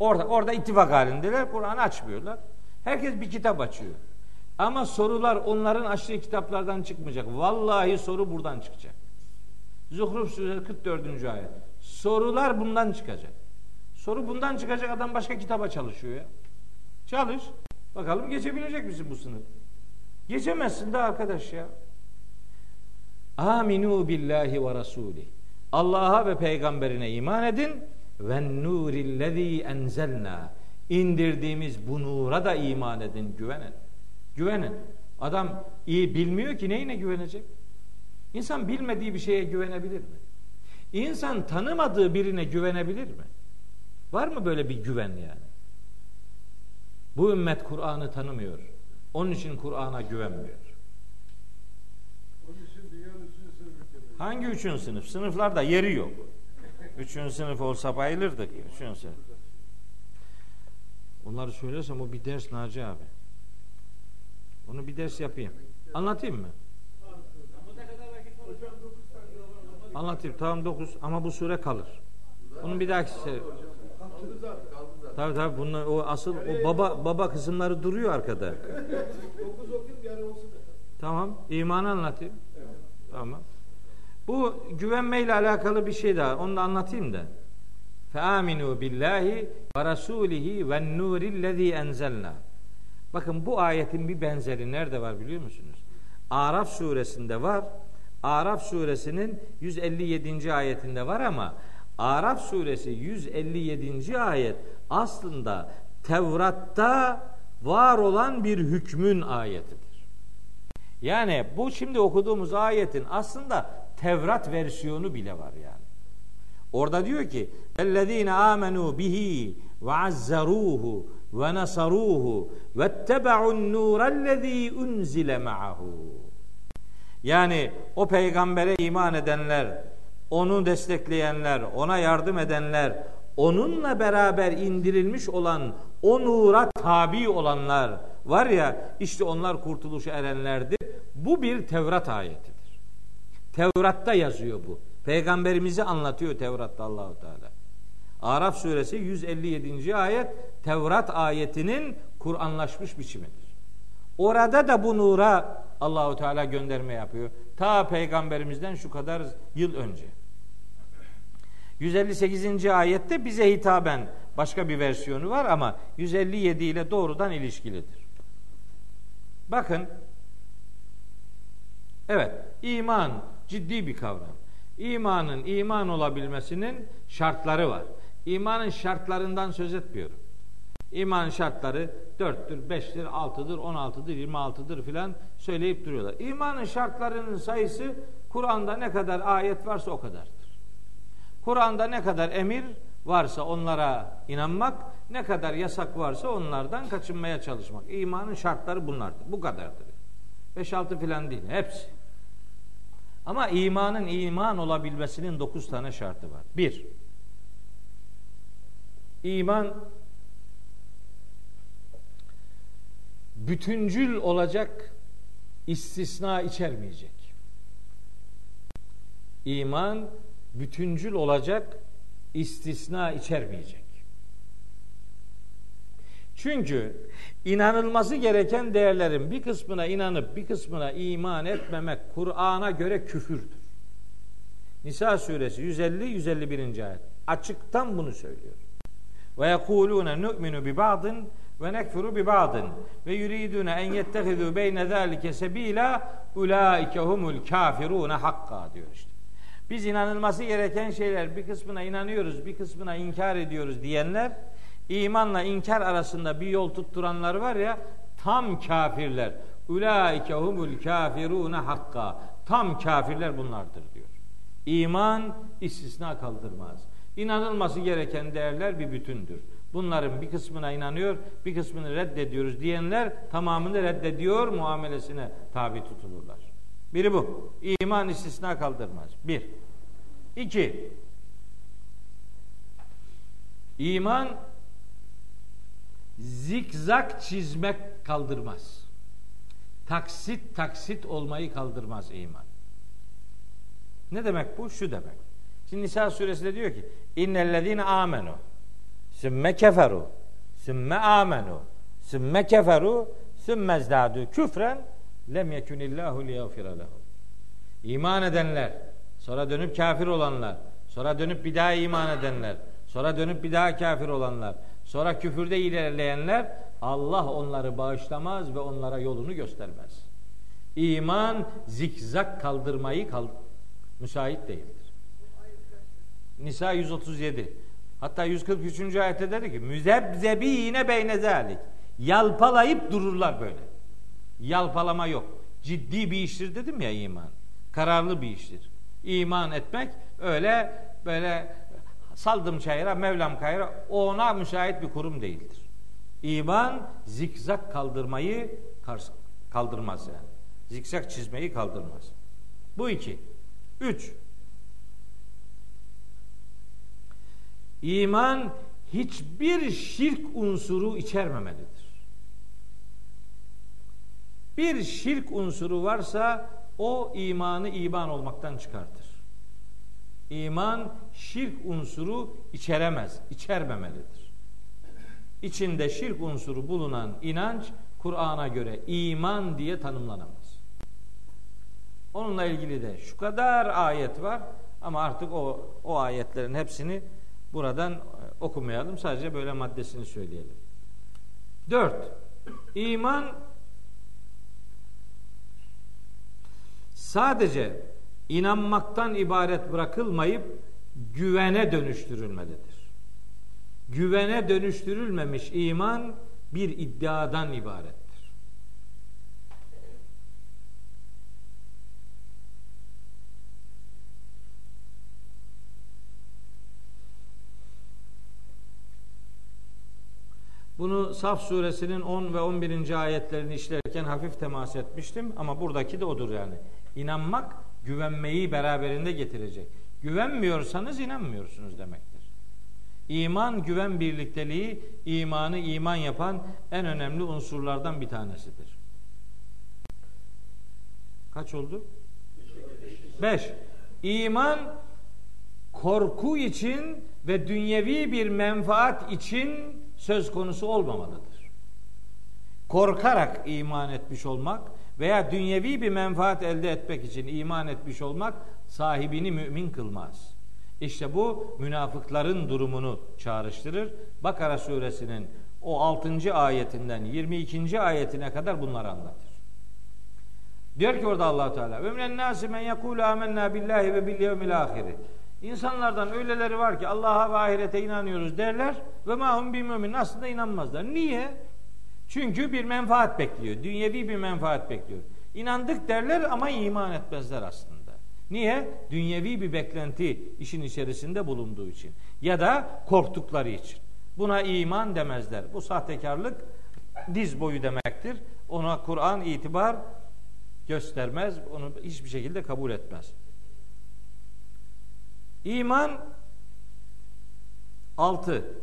Orada, orada ittifak halindeler. Kur'an'ı açmıyorlar. Herkes bir kitap açıyor. Ama sorular onların açtığı kitaplardan çıkmayacak. Vallahi soru buradan çıkacak. Zuhruf suresi 44. ayet. Sorular bundan çıkacak. Soru bundan çıkacak adam başka kitaba çalışıyor ya. Çalış. Bakalım geçebilecek misin bu sınıf? Geçemezsin de arkadaş ya. Aminu billahi ve rasuli. Allah'a ve peygamberine iman edin ve nurillezî enzelna. İndirdiğimiz bu nura da iman edin, güvenin. Güvenin. Adam iyi bilmiyor ki neyine güvenecek? İnsan bilmediği bir şeye güvenebilir mi? İnsan tanımadığı birine güvenebilir mi? Var mı böyle bir güven yani? Bu ümmet Kur'an'ı tanımıyor. Onun için Kur'an'a güvenmiyor. Hangi üçüncü sınıf? Sınıflarda yeri yok. Üçüncü sınıf olsa bayılırdık. Üçüncü sınıf. Onları söylersem o bir ders Naci abi. Onu bir ders yapayım. Anlatayım mı? Anlatayım. Tamam 9 ama bu sure kalır. Onun bir dahaki zaten. Tabii tabii bunlar o asıl o baba baba kısımları duruyor arkada. 9 okuyup yarı olsun. Tamam. imanı anlatayım. Tamam. Bu güvenmeyle alakalı bir şey daha. Onu da anlatayım da. Feaminu billahi ve rasulihi ve nurillezî enzelna. Bakın bu ayetin bir benzeri nerede var biliyor musunuz? Araf suresinde var. Araf suresinin 157. ayetinde var ama Araf suresi 157. ayet aslında Tevrat'ta var olan bir hükmün ayetidir. Yani bu şimdi okuduğumuz ayetin aslında Tevrat versiyonu bile var yani. Orada diyor ki: "Ellezine amenu bihi ve azzaruhu ve nasaruhu ve tebe'un nurellezî unzile ma'ahu. Yani o peygambere iman edenler, onu destekleyenler, ona yardım edenler, onunla beraber indirilmiş olan o nura tabi olanlar var ya işte onlar kurtuluşa erenlerdir. Bu bir Tevrat ayetidir. Tevrat'ta yazıyor bu. Peygamberimizi anlatıyor Tevrat'ta Allahu Teala. Araf suresi 157. ayet Tevrat ayetinin Kur'anlaşmış biçimidir. Orada da bu nura Allahu Teala gönderme yapıyor. Ta peygamberimizden şu kadar yıl önce. 158. ayette bize hitaben başka bir versiyonu var ama 157 ile doğrudan ilişkilidir. Bakın Evet, iman ciddi bir kavram. İmanın iman olabilmesinin şartları var. İmanın şartlarından söz etmiyorum. İman şartları 4'tür, 5'tir, 6'dır, 16'dır, 26'dır filan söyleyip duruyorlar. İmanın şartlarının sayısı Kur'an'da ne kadar ayet varsa o kadardır. Kur'an'da ne kadar emir varsa onlara inanmak, ne kadar yasak varsa onlardan kaçınmaya çalışmak. İmanın şartları bunlardır. Bu kadardır. 5-6 filan değil. Hepsi. Ama imanın iman olabilmesinin 9 tane şartı var. Bir, iman bütüncül olacak, istisna içermeyecek. İman bütüncül olacak, istisna içermeyecek. Çünkü inanılması gereken değerlerin bir kısmına inanıp bir kısmına iman etmemek Kur'an'a göre küfürdür. Nisa suresi 150 151. ayet. Açıktan bunu söylüyor. Ve yekulune nu'minu bi ba'din ve nekfuru bi ba'din ve yuridune en yettehizu beyne zalike sebila ulaike humul kafirune hakka diyor işte. Biz inanılması gereken şeyler bir kısmına inanıyoruz, bir kısmına inkar ediyoruz diyenler imanla inkar arasında bir yol tutturanlar var ya tam kafirler. Ulaike humul kafirune hakka. Tam kafirler bunlardır diyor. İman istisna kaldırmaz. İnanılması gereken değerler bir bütündür. Bunların bir kısmına inanıyor, bir kısmını reddediyoruz diyenler tamamını reddediyor muamelesine tabi tutulurlar. Biri bu. İman istisna kaldırmaz. Bir. İki. İman zikzak çizmek kaldırmaz. Taksit taksit olmayı kaldırmaz iman. Ne demek bu? Şu demek. Şimdi Nisa suresinde diyor ki innellezine amenu sümme keferu sümme amenu sümme keferu sümme zdadu küfren lem yekunillahu liyagfira lehum. İman edenler, sonra dönüp kafir olanlar, sonra dönüp bir daha iman edenler, sonra dönüp bir daha kafir olanlar, sonra küfürde ilerleyenler Allah onları bağışlamaz ve onlara yolunu göstermez. İman zikzak kaldırmayı kald müsait değildir. Nisa 137. Hatta 143. ayette dedi ki müzebzebi yine beyne zalik. Yalpalayıp dururlar böyle. Yalpalama yok. Ciddi bir iştir dedim ya iman. Kararlı bir iştir. İman etmek öyle böyle saldım çayıra Mevlam kayıra ona müsait bir kurum değildir. İman zikzak kaldırmayı kaldırmaz yani. Zikzak çizmeyi kaldırmaz. Bu iki. Üç, iman hiçbir şirk unsuru içermemelidir. Bir şirk unsuru varsa o imanı iman olmaktan çıkartır. İman şirk unsuru içeremez, içermemelidir. İçinde şirk unsuru bulunan inanç Kur'an'a göre iman diye tanımlanamaz. Onunla ilgili de şu kadar ayet var ama artık o o ayetlerin hepsini buradan okumayalım. Sadece böyle maddesini söyleyelim. Dört, iman sadece inanmaktan ibaret bırakılmayıp güvene dönüştürülmelidir. Güvene dönüştürülmemiş iman bir iddiadan ibarettir. Bunu Saf suresinin 10 ve 11. ayetlerini işlerken hafif temas etmiştim ama buradaki de odur yani. İnanmak güvenmeyi beraberinde getirecek. Güvenmiyorsanız inanmıyorsunuz demektir. İman güven birlikteliği imanı iman yapan en önemli unsurlardan bir tanesidir. Kaç oldu? Beş. İman korku için ve dünyevi bir menfaat için söz konusu olmamalıdır. Korkarak iman etmiş olmak veya dünyevi bir menfaat elde etmek için iman etmiş olmak sahibini mümin kılmaz. İşte bu münafıkların durumunu çağrıştırır. Bakara suresinin o 6. ayetinden 22. ayetine kadar bunları anlatır. Diyor ki orada Allah Teala: "Ve minen nasi men yekulu amennâ billahi ve bil yevmil ahiri." İnsanlardan öyleleri var ki Allah'a ve ahirete inanıyoruz derler ve mahum bir mümin aslında inanmazlar. Niye? Çünkü bir menfaat bekliyor. Dünyevi bir menfaat bekliyor. İnandık derler ama iman etmezler aslında. Niye? Dünyevi bir beklenti işin içerisinde bulunduğu için. Ya da korktukları için. Buna iman demezler. Bu sahtekarlık diz boyu demektir. Ona Kur'an itibar göstermez. Onu hiçbir şekilde kabul etmez. İman altı.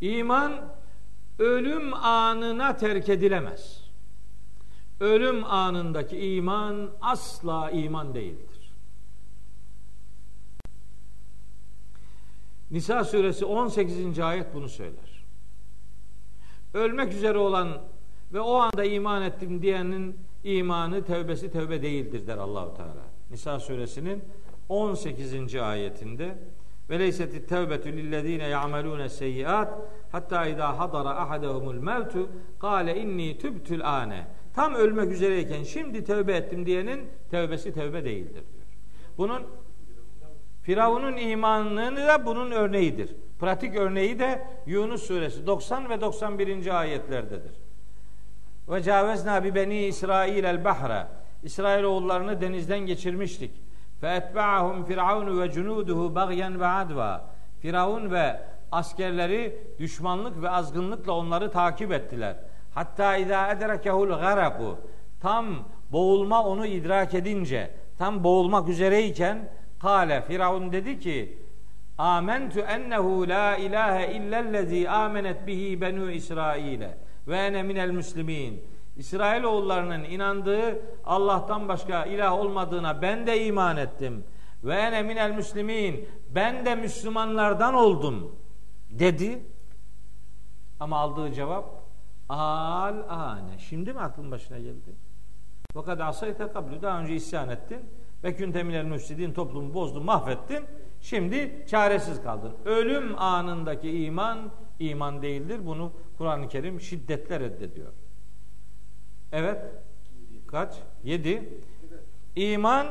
İman ölüm anına terk edilemez. Ölüm anındaki iman asla iman değildir. Nisa suresi 18. ayet bunu söyler. Ölmek üzere olan ve o anda iman ettim diyenin imanı tevbesi tevbe değildir der Allahu Teala. Nisa suresinin 18. ayetinde ve leyseti tevbetu lillezine ya'melune seyyiat hatta idâ hadara ahadehumul mevtu kâle inni tübtül âne tam ölmek üzereyken şimdi tevbe ettim diyenin tevbesi tevbe değildir diyor. Bunun Firavun'un imanının da bunun örneğidir. Pratik örneği de Yunus suresi 90 ve 91. ayetlerdedir. Ve cavezna bi beni İsrail el bahra. İsrail oğullarını denizden geçirmiştik. Fe etba'ahum firavun ve cunuduhu bagyen ve adva. Firavun ve askerleri düşmanlık ve azgınlıkla onları takip ettiler. Hatta izâ edrekehul garaku. Tam boğulma onu idrak edince, tam boğulmak üzereyken kale Firavun dedi ki Amentu ennehu la ilahe illellezî amenet bihi benu İsrail'e ve ene minel müslimin. İsrailoğullarının inandığı Allah'tan başka ilah olmadığına ben de iman ettim. Ve ene minel müslimin. Ben de Müslümanlardan oldum dedi. Ama aldığı cevap al ane. Şimdi mi aklın başına geldi? Fakat asayte kablu daha önce isyan ettin ve künteminel müfsidin toplumu bozdun, mahvettin. Şimdi çaresiz kaldın. Ölüm anındaki iman iman değildir. Bunu Kur'an-ı Kerim şiddetle reddediyor. Evet. Kaç? Yedi. İman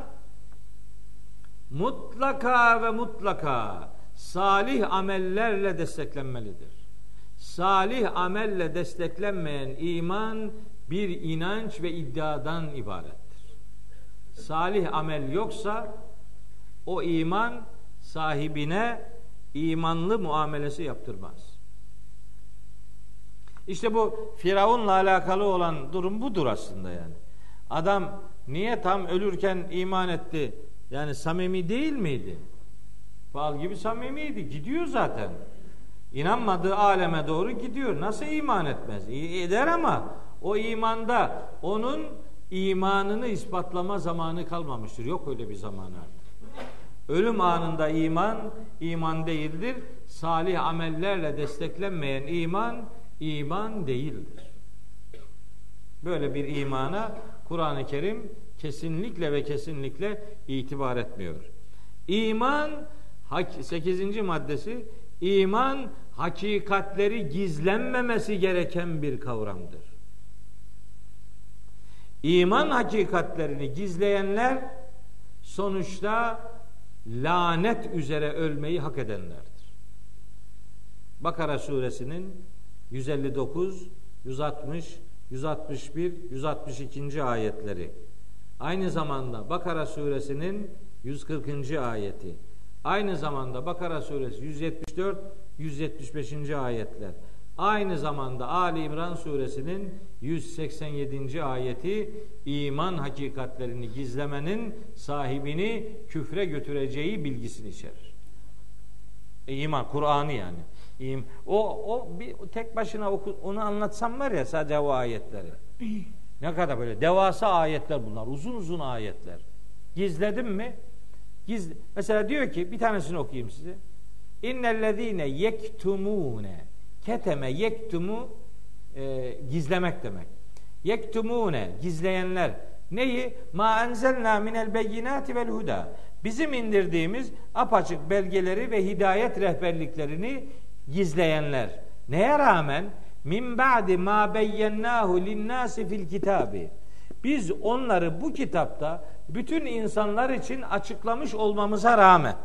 mutlaka ve mutlaka salih amellerle desteklenmelidir. Salih amelle desteklenmeyen iman bir inanç ve iddiadan ibarettir. Salih amel yoksa o iman sahibine imanlı muamelesi yaptırmaz. İşte bu Firavun'la alakalı olan durum budur aslında yani. Adam niye tam ölürken iman etti? Yani samimi değil miydi? Bal gibi samimiydi. Gidiyor zaten. İnanmadığı aleme doğru gidiyor. Nasıl iman etmez? İyi eder ama o imanda onun imanını ispatlama zamanı kalmamıştır. Yok öyle bir zaman artık. Ölüm anında iman, iman değildir. Salih amellerle desteklenmeyen iman, iman değildir. Böyle bir imana Kur'an-ı Kerim kesinlikle ve kesinlikle itibar etmiyor. İman 8. maddesi iman hakikatleri gizlenmemesi gereken bir kavramdır. İman hakikatlerini gizleyenler sonuçta lanet üzere ölmeyi hak edenlerdir. Bakara suresinin 159, 160, 161, 162. ayetleri. Aynı zamanda Bakara suresinin 140. ayeti. Aynı zamanda Bakara suresi 174, 175. ayetler. Aynı zamanda Ali İmran suresinin 187. ayeti iman hakikatlerini gizlemenin sahibini küfre götüreceği bilgisini içerir. E, iman Kur'an'ı yani. O o bir tek başına oku, onu anlatsam var ya sadece o ayetleri. Ne kadar böyle devasa ayetler bunlar. Uzun uzun ayetler. Gizledim mi? Gizli. Mesela diyor ki bir tanesini okuyayım size. İnnellezine yektumune keteme yektumu e, gizlemek demek. Yektumune gizleyenler neyi? Ma enzelna minel beyinati vel huda. Bizim indirdiğimiz apaçık belgeleri ve hidayet rehberliklerini gizleyenler. Neye rağmen? Min ba'di ma beyyennahu linnâsi fil kitabi. Biz onları bu kitapta bütün insanlar için açıklamış olmamıza rağmen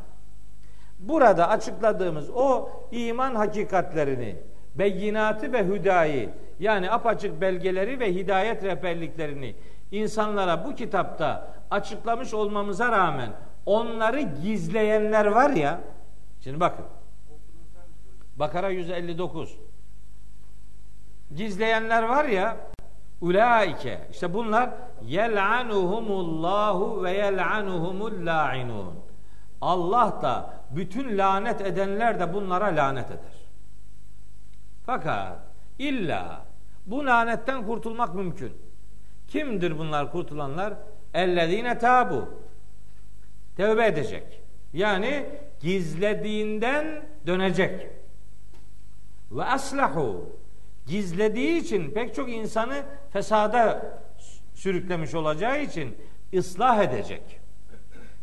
burada açıkladığımız o iman hakikatlerini, beyinatı ve hüdayı yani apaçık belgeleri ve hidayet rehberliklerini insanlara bu kitapta açıklamış olmamıza rağmen onları gizleyenler var ya şimdi bakın Bakara 159 gizleyenler var ya ulaike işte bunlar yel'anuhumullahu ve yel'anuhumul la'inun Allah da bütün lanet edenler de bunlara lanet eder. Fakat illa bu lanetten kurtulmak mümkün. Kimdir bunlar kurtulanlar? Ellezine tabu. Tevbe edecek. Yani gizlediğinden dönecek. Ve aslahu. Gizlediği için pek çok insanı fesada sürüklemiş olacağı için ıslah edecek.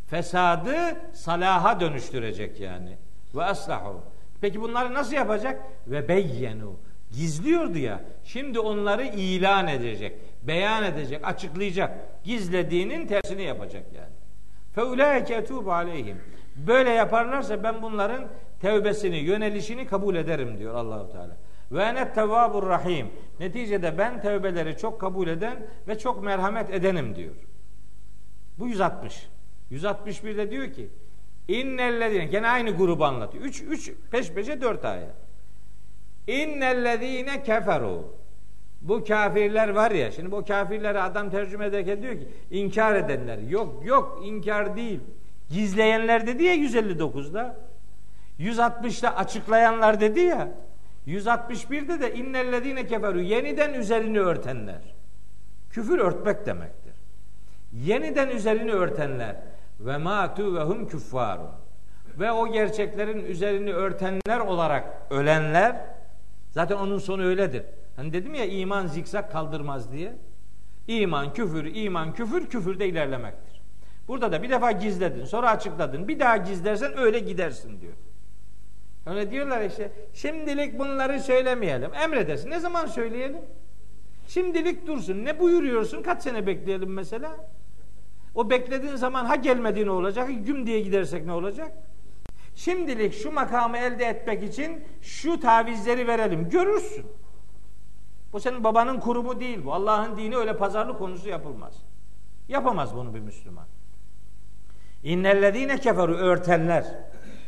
Fesadı salaha dönüştürecek yani. Ve aslahu. Peki bunları nasıl yapacak? Ve beyyenu. Gizliyordu ya. Şimdi onları ilan edecek, beyan edecek, açıklayacak. Gizlediğinin tersini yapacak yani. Feulaike etubu aleyhim. Böyle yaparlarsa ben bunların tevbesini, yönelişini kabul ederim diyor Allahu Teala. Ve ene tevvabur rahim. Neticede ben tevbeleri çok kabul eden ve çok merhamet edenim diyor. Bu 160. 161'de diyor ki İnnellezine gene aynı grubu anlatıyor. 3 3 peş peşe 4 ayet. İnnellezine keferu. Bu kafirler var ya. Şimdi bu kafirleri adam tercüme ederken diyor ki inkar edenler. Yok yok inkar değil. Gizleyenler dedi ya 159'da. 160'da açıklayanlar dedi ya. 161'de de innellezine keferu yeniden üzerini örtenler. Küfür örtmek demektir. Yeniden üzerini örtenler ve matu ve hum küffarun. Ve o gerçeklerin üzerini örtenler olarak ölenler zaten onun sonu öyledir. Hani dedim ya iman zikzak kaldırmaz diye. İman küfür, iman küfür, küfürde ilerlemektir. Burada da bir defa gizledin, sonra açıkladın. Bir daha gizlersen öyle gidersin diyor. Öyle diyorlar işte. Şimdilik bunları söylemeyelim. Emredersin. Ne zaman söyleyelim? Şimdilik dursun. Ne buyuruyorsun? Kaç sene bekleyelim mesela? O beklediğin zaman ha gelmedi ne olacak? Güm diye gidersek ne olacak? Şimdilik şu makamı elde etmek için şu tavizleri verelim. Görürsün. Bu senin babanın kurumu değil bu. Allah'ın dini öyle pazarlık konusu yapılmaz. Yapamaz bunu bir Müslüman. İnnellezine keferu örtenler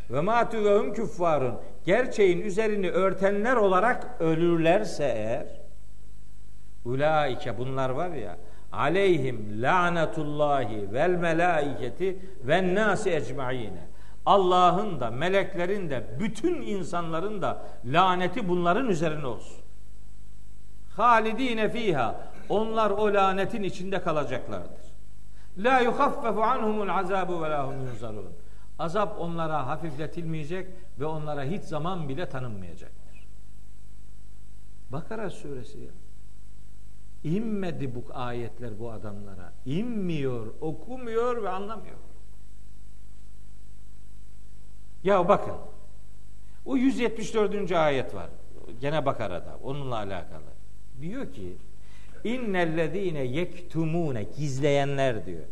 ve matu ve hum küffarun gerçeğin üzerini örtenler olarak ölürlerse eğer ulaike bunlar var ya aleyhim lanetullahi vel melaiketi ve nasi ecmaine. Allah'ın da meleklerin de bütün insanların da laneti bunların üzerine olsun. Halidine fiha. Onlar o lanetin içinde kalacaklardır. La yuhaffefu anhumul azabu ve lahum yunzarun. Azap onlara hafifletilmeyecek ve onlara hiç zaman bile tanınmayacaktır. Bakara suresi ya. İnmedi bu ayetler bu adamlara. İnmiyor, okumuyor ve anlamıyor. Ya bakın. O 174. ayet var. Gene Bakara'da. Onunla alakalı. Diyor ki İnnellezine yektumune gizleyenler diyor.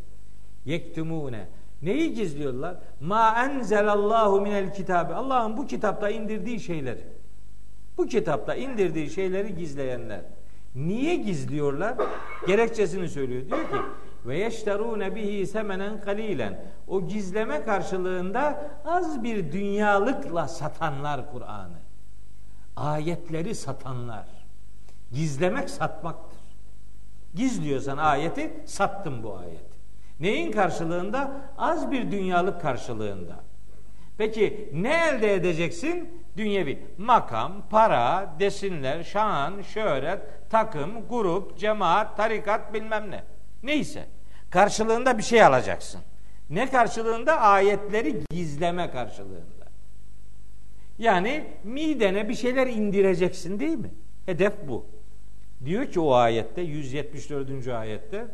Yektumune neyi gizliyorlar? Ma enzelallahu minel kitabi. Allah'ın bu kitapta indirdiği şeyleri. Bu kitapta indirdiği şeyleri gizleyenler. Niye gizliyorlar? Gerekçesini söylüyor. Diyor ki ve yeşterune bihi semenen kalilen. O gizleme karşılığında az bir dünyalıkla satanlar Kur'an'ı. Ayetleri satanlar. Gizlemek satmaktır. Gizliyorsan ayeti sattım bu ayeti. Neyin karşılığında? Az bir dünyalık karşılığında. Peki ne elde edeceksin? Dünyevi. Makam, para, desinler, şan, şöhret, takım, grup, cemaat, tarikat bilmem ne. Neyse. Karşılığında bir şey alacaksın. Ne karşılığında? Ayetleri gizleme karşılığında. Yani midene bir şeyler indireceksin değil mi? Hedef bu. Diyor ki o ayette 174. ayette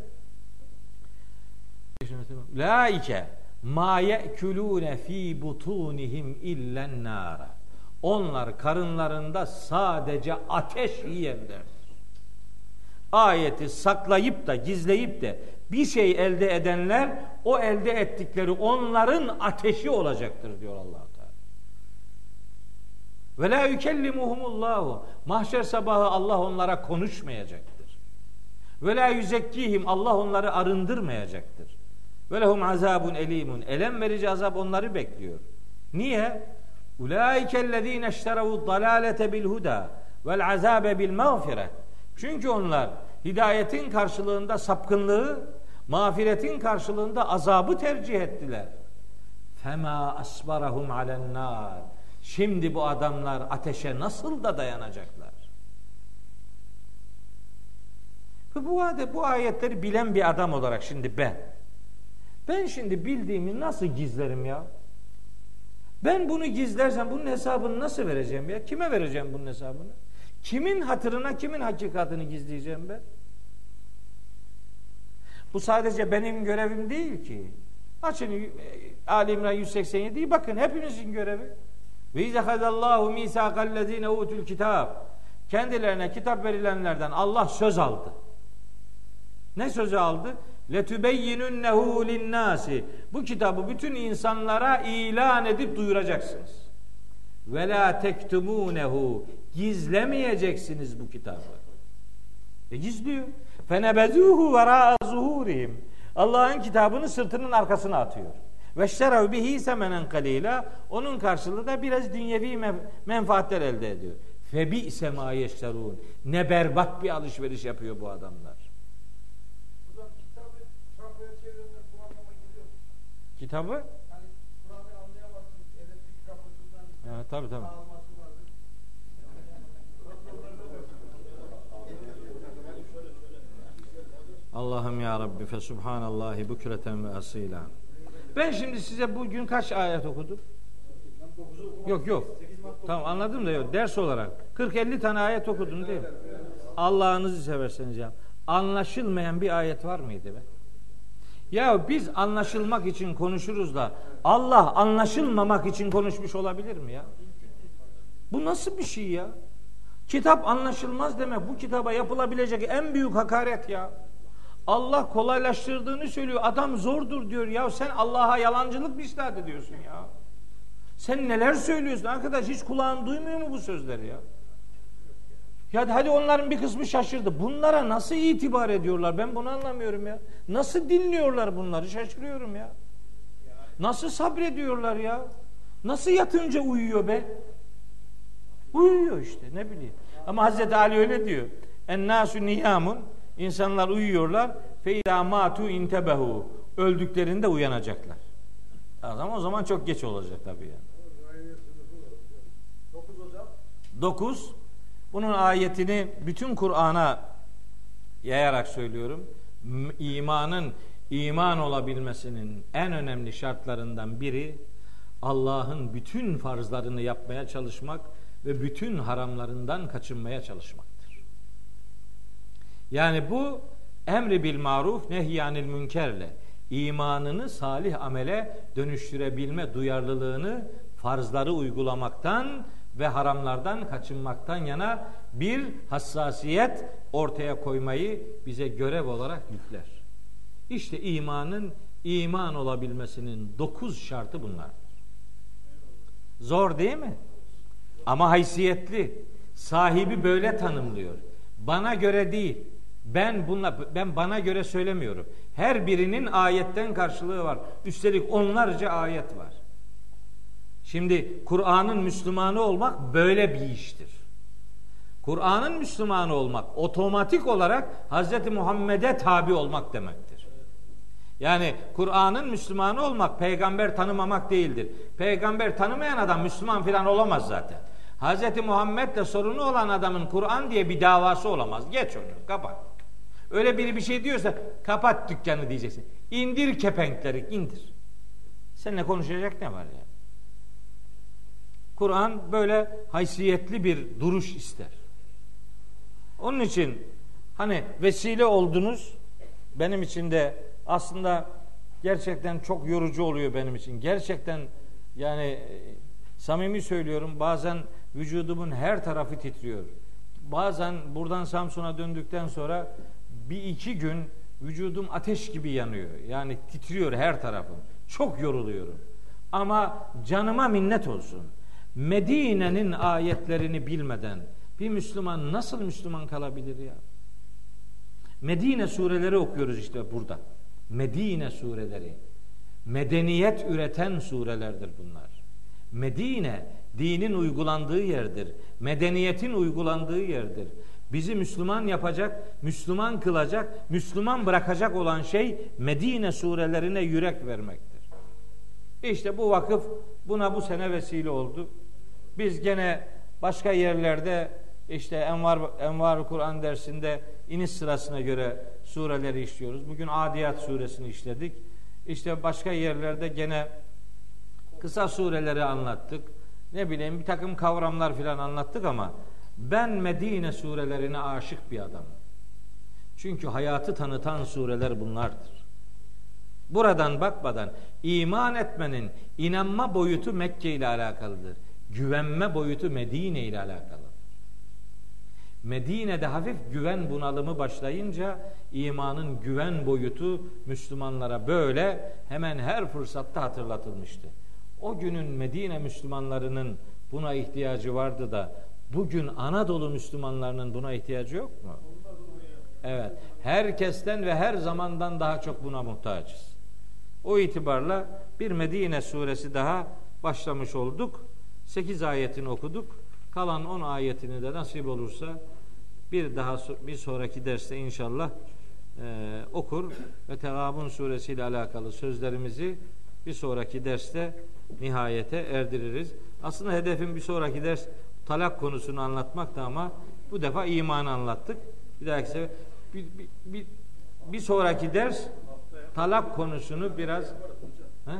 Laike ma ye'kulune fi butunihim illen nara. Onlar karınlarında sadece ateş yiyenlerdir. Ayeti saklayıp da gizleyip de bir şey elde edenler o elde ettikleri onların ateşi olacaktır diyor Allah Teala. Ve la yukellimuhumullahu. Mahşer sabahı Allah onlara konuşmayacaktır. Ve la yüzekkihim. Allah onları arındırmayacaktır. Ve lehum azabun elimun. Elem verici azap onları bekliyor. Niye? Ulaikellezine işteravu dalalete bil huda vel azabe bil mağfire. Çünkü onlar hidayetin karşılığında sapkınlığı, mağfiretin karşılığında azabı tercih ettiler. Fema asbarahum alen nar. Şimdi bu adamlar ateşe nasıl da dayanacaklar? Bu, bu ayetleri bilen bir adam olarak şimdi ben ben şimdi bildiğimi nasıl gizlerim ya? Ben bunu gizlersem bunun hesabını nasıl vereceğim ya? Kime vereceğim bunun hesabını? Kimin hatırına, kimin hakikatini gizleyeceğim ben? Bu sadece benim görevim değil ki. Açın e, Ali İmran 187'yi bakın hepimizin görevi. Ve izahadallahu misakallezine utul kitab. Kendilerine kitap verilenlerden Allah söz aldı. Ne sözü aldı? Letübeyyinunnehu linnâsi. Bu kitabı bütün insanlara ilan edip duyuracaksınız. Ve la tektumunehu. Gizlemeyeceksiniz bu kitabı. E gizliyor. Fenebezuhu vera zuhurihim. Allah'ın kitabını sırtının arkasına atıyor. Ve şerav bihi semenen kalila. Onun karşılığı da biraz dünyevi menfaatler elde ediyor. Fe bi sema. Ne berbat bir alışveriş yapıyor bu adamlar. Kitabı? Yani Kur'an'ı anlayamazsınız. Elektrik kapısından ha, tabii tabii. Allah'ım ya Rabbi fe subhanallahi bukreten ve asila. Ben şimdi size bugün kaç ayet okudum? Yok yok. Tamam anladım da yok. Ders olarak 40-50 tane ayet okudum değil mi? Allah'ınızı severseniz ya. Anlaşılmayan bir ayet var mıydı be? Ya biz anlaşılmak için konuşuruz da Allah anlaşılmamak için konuşmuş olabilir mi ya? Bu nasıl bir şey ya? Kitap anlaşılmaz demek bu kitaba yapılabilecek en büyük hakaret ya. Allah kolaylaştırdığını söylüyor. Adam zordur diyor. Ya sen Allah'a yalancılık mı istat ediyorsun ya? Sen neler söylüyorsun arkadaş? Hiç kulağın duymuyor mu bu sözleri ya? Ya hadi onların bir kısmı şaşırdı. Bunlara nasıl itibar ediyorlar? Ben bunu anlamıyorum ya. Nasıl dinliyorlar bunları? Şaşırıyorum ya. Nasıl sabrediyorlar ya? Nasıl yatınca uyuyor be? Uyuyor işte ne bileyim. Ama Hazreti Ali öyle diyor. En nasu niyamun insanlar uyuyorlar. Feyda matu intebehu. Öldüklerinde uyanacaklar. Adam o zaman çok geç olacak tabii yani. 9 hocam. 9. Bunun ayetini bütün Kur'an'a yayarak söylüyorum. İmanın iman olabilmesinin en önemli şartlarından biri Allah'ın bütün farzlarını yapmaya çalışmak ve bütün haramlarından kaçınmaya çalışmaktır. Yani bu emri bil maruf nehyanil münkerle imanını salih amele dönüştürebilme duyarlılığını farzları uygulamaktan ve haramlardan kaçınmaktan yana bir hassasiyet ortaya koymayı bize görev olarak yükler. İşte imanın iman olabilmesinin dokuz şartı bunlardır. Zor değil mi? Ama haysiyetli. Sahibi böyle tanımlıyor. Bana göre değil. Ben bunla ben bana göre söylemiyorum. Her birinin ayetten karşılığı var. Üstelik onlarca ayet var. Şimdi Kur'an'ın Müslümanı olmak böyle bir iştir. Kur'an'ın Müslümanı olmak otomatik olarak Hz. Muhammed'e tabi olmak demektir. Yani Kur'an'ın Müslümanı olmak peygamber tanımamak değildir. Peygamber tanımayan adam Müslüman filan olamaz zaten. Hz. Muhammed'le sorunu olan adamın Kur'an diye bir davası olamaz. Geç onu kapat. Öyle biri bir şey diyorsa kapat dükkanı diyeceksin. İndir kepenkleri indir. Seninle konuşacak ne var yani? Kur'an böyle haysiyetli bir duruş ister. Onun için hani vesile oldunuz benim için de aslında gerçekten çok yorucu oluyor benim için. Gerçekten yani e, samimi söylüyorum bazen vücudumun her tarafı titriyor. Bazen buradan Samsun'a döndükten sonra bir iki gün vücudum ateş gibi yanıyor. Yani titriyor her tarafım. Çok yoruluyorum. Ama canıma minnet olsun. Medine'nin ayetlerini bilmeden bir Müslüman nasıl Müslüman kalabilir ya? Medine sureleri okuyoruz işte burada. Medine sureleri. Medeniyet üreten surelerdir bunlar. Medine dinin uygulandığı yerdir. Medeniyetin uygulandığı yerdir. Bizi Müslüman yapacak, Müslüman kılacak, Müslüman bırakacak olan şey Medine surelerine yürek vermektir. İşte bu vakıf buna bu sene vesile oldu. Biz gene başka yerlerde işte Envar Envar Kur'an dersinde iniş sırasına göre sureleri işliyoruz. Bugün Adiyat suresini işledik. İşte başka yerlerde gene kısa sureleri anlattık. Ne bileyim bir takım kavramlar filan anlattık ama ben Medine surelerine aşık bir adamım. Çünkü hayatı tanıtan sureler bunlardır. Buradan bakmadan iman etmenin inanma boyutu Mekke ile alakalıdır. Güvenme boyutu Medine ile alakalıdır. Medine'de hafif güven bunalımı başlayınca imanın güven boyutu Müslümanlara böyle hemen her fırsatta hatırlatılmıştı. O günün Medine Müslümanlarının buna ihtiyacı vardı da bugün Anadolu Müslümanlarının buna ihtiyacı yok mu? Evet. Herkesten ve her zamandan daha çok buna muhtaçız. O itibarla bir Medine suresi daha başlamış olduk. 8 ayetini okuduk. Kalan 10 ayetini de nasip olursa bir daha bir sonraki derste inşallah e, okur ve Tegabun suresiyle alakalı sözlerimizi bir sonraki derste nihayete erdiririz. Aslında hedefim bir sonraki ders talak konusunu anlatmaktı ama bu defa imanı anlattık. Bir dahaki sefer bir, bir, bir, bir sonraki ders talak konusunu biraz he?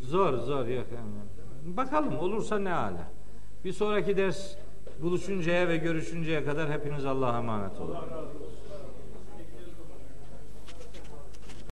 zor zor yok. Bakalım olursa ne ala. Bir sonraki ders buluşuncaya ve görüşünceye kadar hepiniz Allah'a emanet olun.